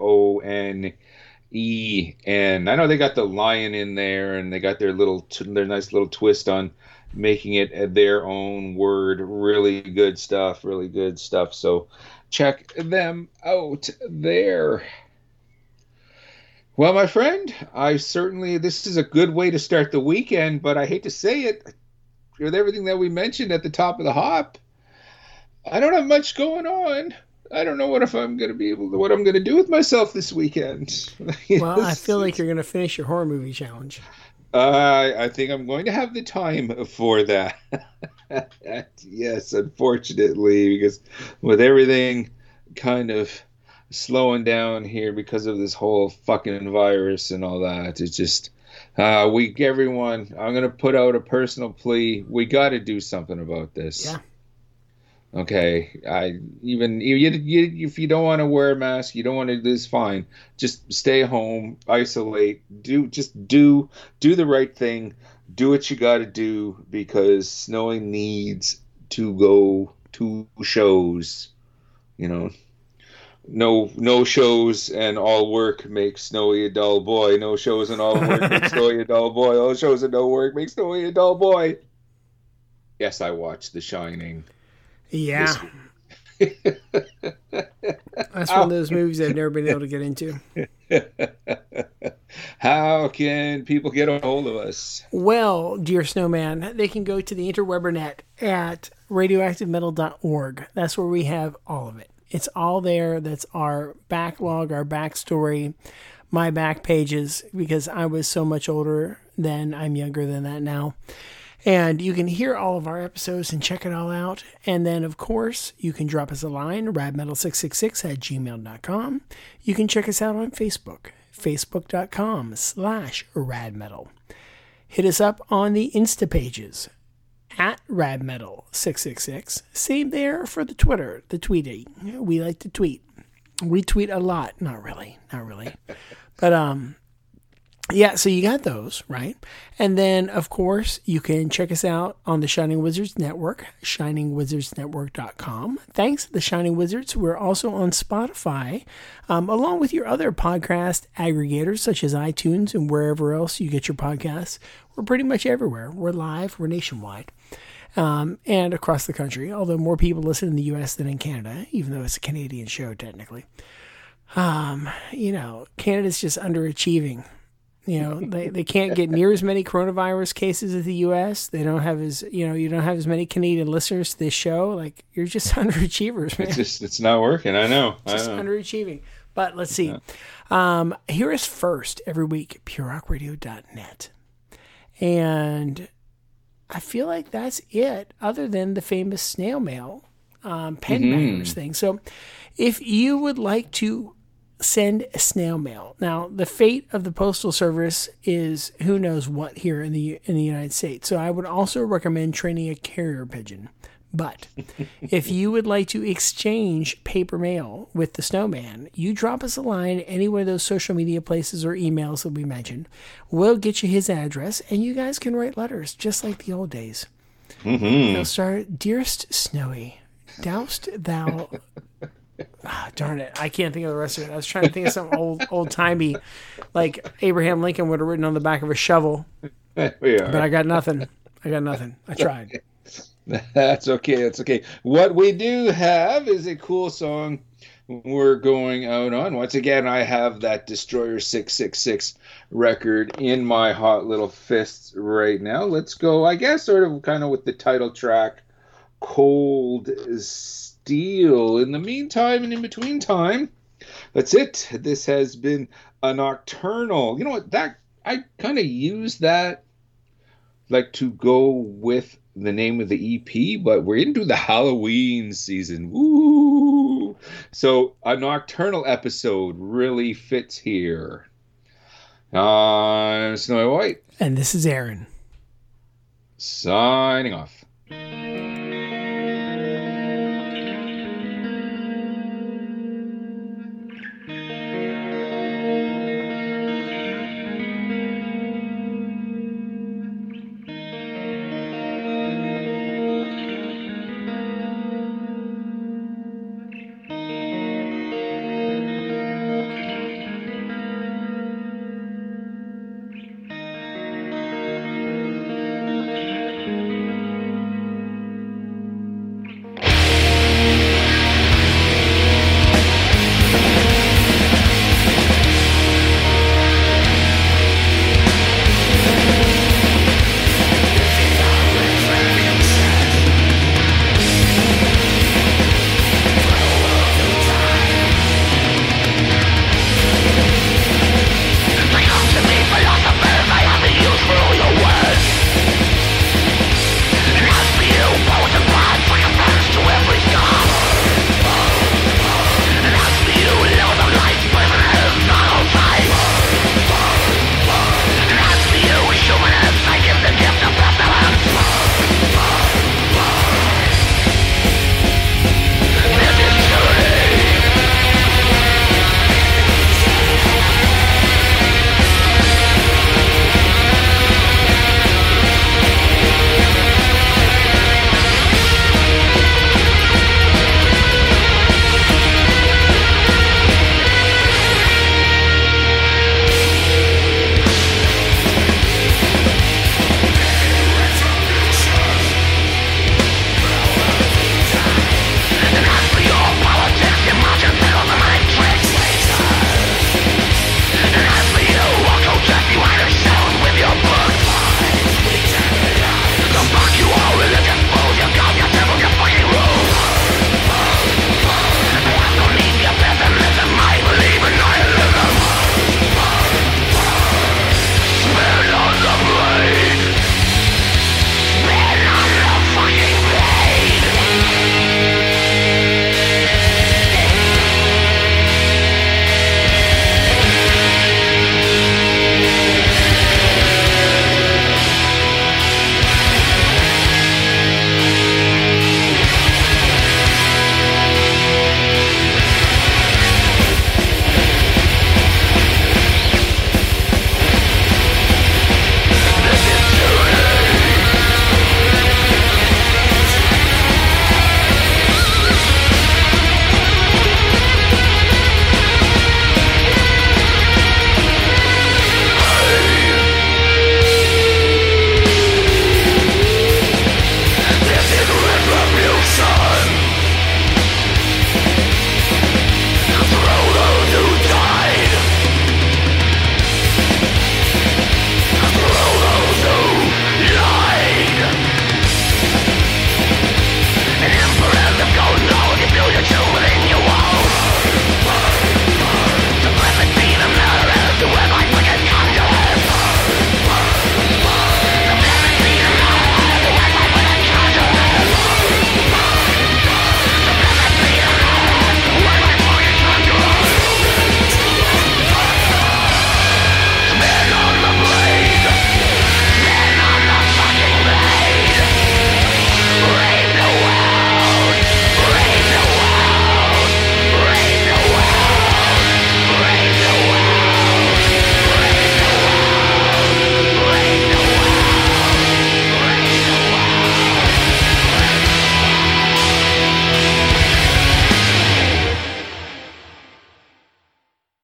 i know they got the lion in there and they got their little their nice little twist on making it their own word. Really good stuff really good stuff. So check them out there well, my friend, I certainly this is a good way to start the weekend, but I hate to say it, with everything that we mentioned at the top of the hop, I don't have much going on. I don't know what if I'm going to be able to what I'm going to do with myself this weekend. Well, I feel like you're going to finish your horror movie challenge. Uh, I think I'm going to have the time for that. yes, unfortunately, because with everything kind of slowing down here because of this whole fucking virus and all that. It's just uh, we everyone. I'm gonna put out a personal plea. We got to do something about this. Yeah. Okay. I even you, you, if you don't want to wear a mask, you don't want to. This fine. Just stay home, isolate. Do just do do the right thing. Do what you got to do because Snowy needs to go to shows. You know no no shows and all work makes Snowy a dull boy. No shows and all work makes Snowy a dull boy. All shows and no work makes Snowy a dull boy. Yes, I watched The Shining. Yeah. That's one of those movies I've never been able to get into. How can people get a hold of us? Well, dear snowman, they can go to the interwebernet at radioactivemetal.org. That's where we have all of it. It's all there. That's our backlog, our backstory, my back pages, because I was so much older then. I'm younger than that now. And you can hear all of our episodes and check it all out. And then, of course, you can drop us a line, radmetal666 at gmail.com. You can check us out on Facebook, facebook.com slash radmetal. Hit us up on the Insta pages, at radmetal666. Same there for the Twitter, the tweeting. We like to tweet. We tweet a lot. Not really. Not really. But um yeah, so you got those, right? And then, of course, you can check us out on the Shining Wizards Network, shiningwizardsnetwork.com. Thanks, to the Shining Wizards. We're also on Spotify, um, along with your other podcast aggregators, such as iTunes and wherever else you get your podcasts. We're pretty much everywhere. We're live, we're nationwide. Um, and across the country, although more people listen in the US than in Canada, even though it's a Canadian show technically. Um, you know, Canada's just underachieving you know, they, they can't get near as many coronavirus cases as the U.S. They don't have as you know you don't have as many Canadian listeners to this show. Like you're just underachievers, man. It's just it's not working. I know. It's just I know. underachieving. But let's see. Um, here is first every week, purerockradio.net. And I feel like that's it, other than the famous snail mail um, pen bangers thing. So if you would like to send a snail mail. Now, the fate of the postal service is who knows what here in the in the United States. So I would also recommend training a carrier pigeon. But if you would like to exchange paper mail with the snowman, you drop us a line any one of those social media places or emails that we mentioned. We'll get you his address and you guys can write letters just like the old days. Mhm. They'll start, Dearest Snowy, doused thou Ah, darn it. I can't think of the rest of it. I was trying to think of some old old timey like Abraham Lincoln would have written on the back of a shovel. But I got nothing. I got nothing. I tried. That's okay. That's okay. What we do have is a cool song we're going out on. Once again, I have that Destroyer 666 record in my hot little fists right now. Let's go, I guess, sort of kind of with the title track, Cold Steel. In the meantime and in between time, that's it. This has been a nocturnal. You know what? That I kind of use that like to go with the name of the EP, but we're into the Halloween season. Woo! So a nocturnal episode really fits here. Uh, I'm Snowy White, And this is Aaron. signing off.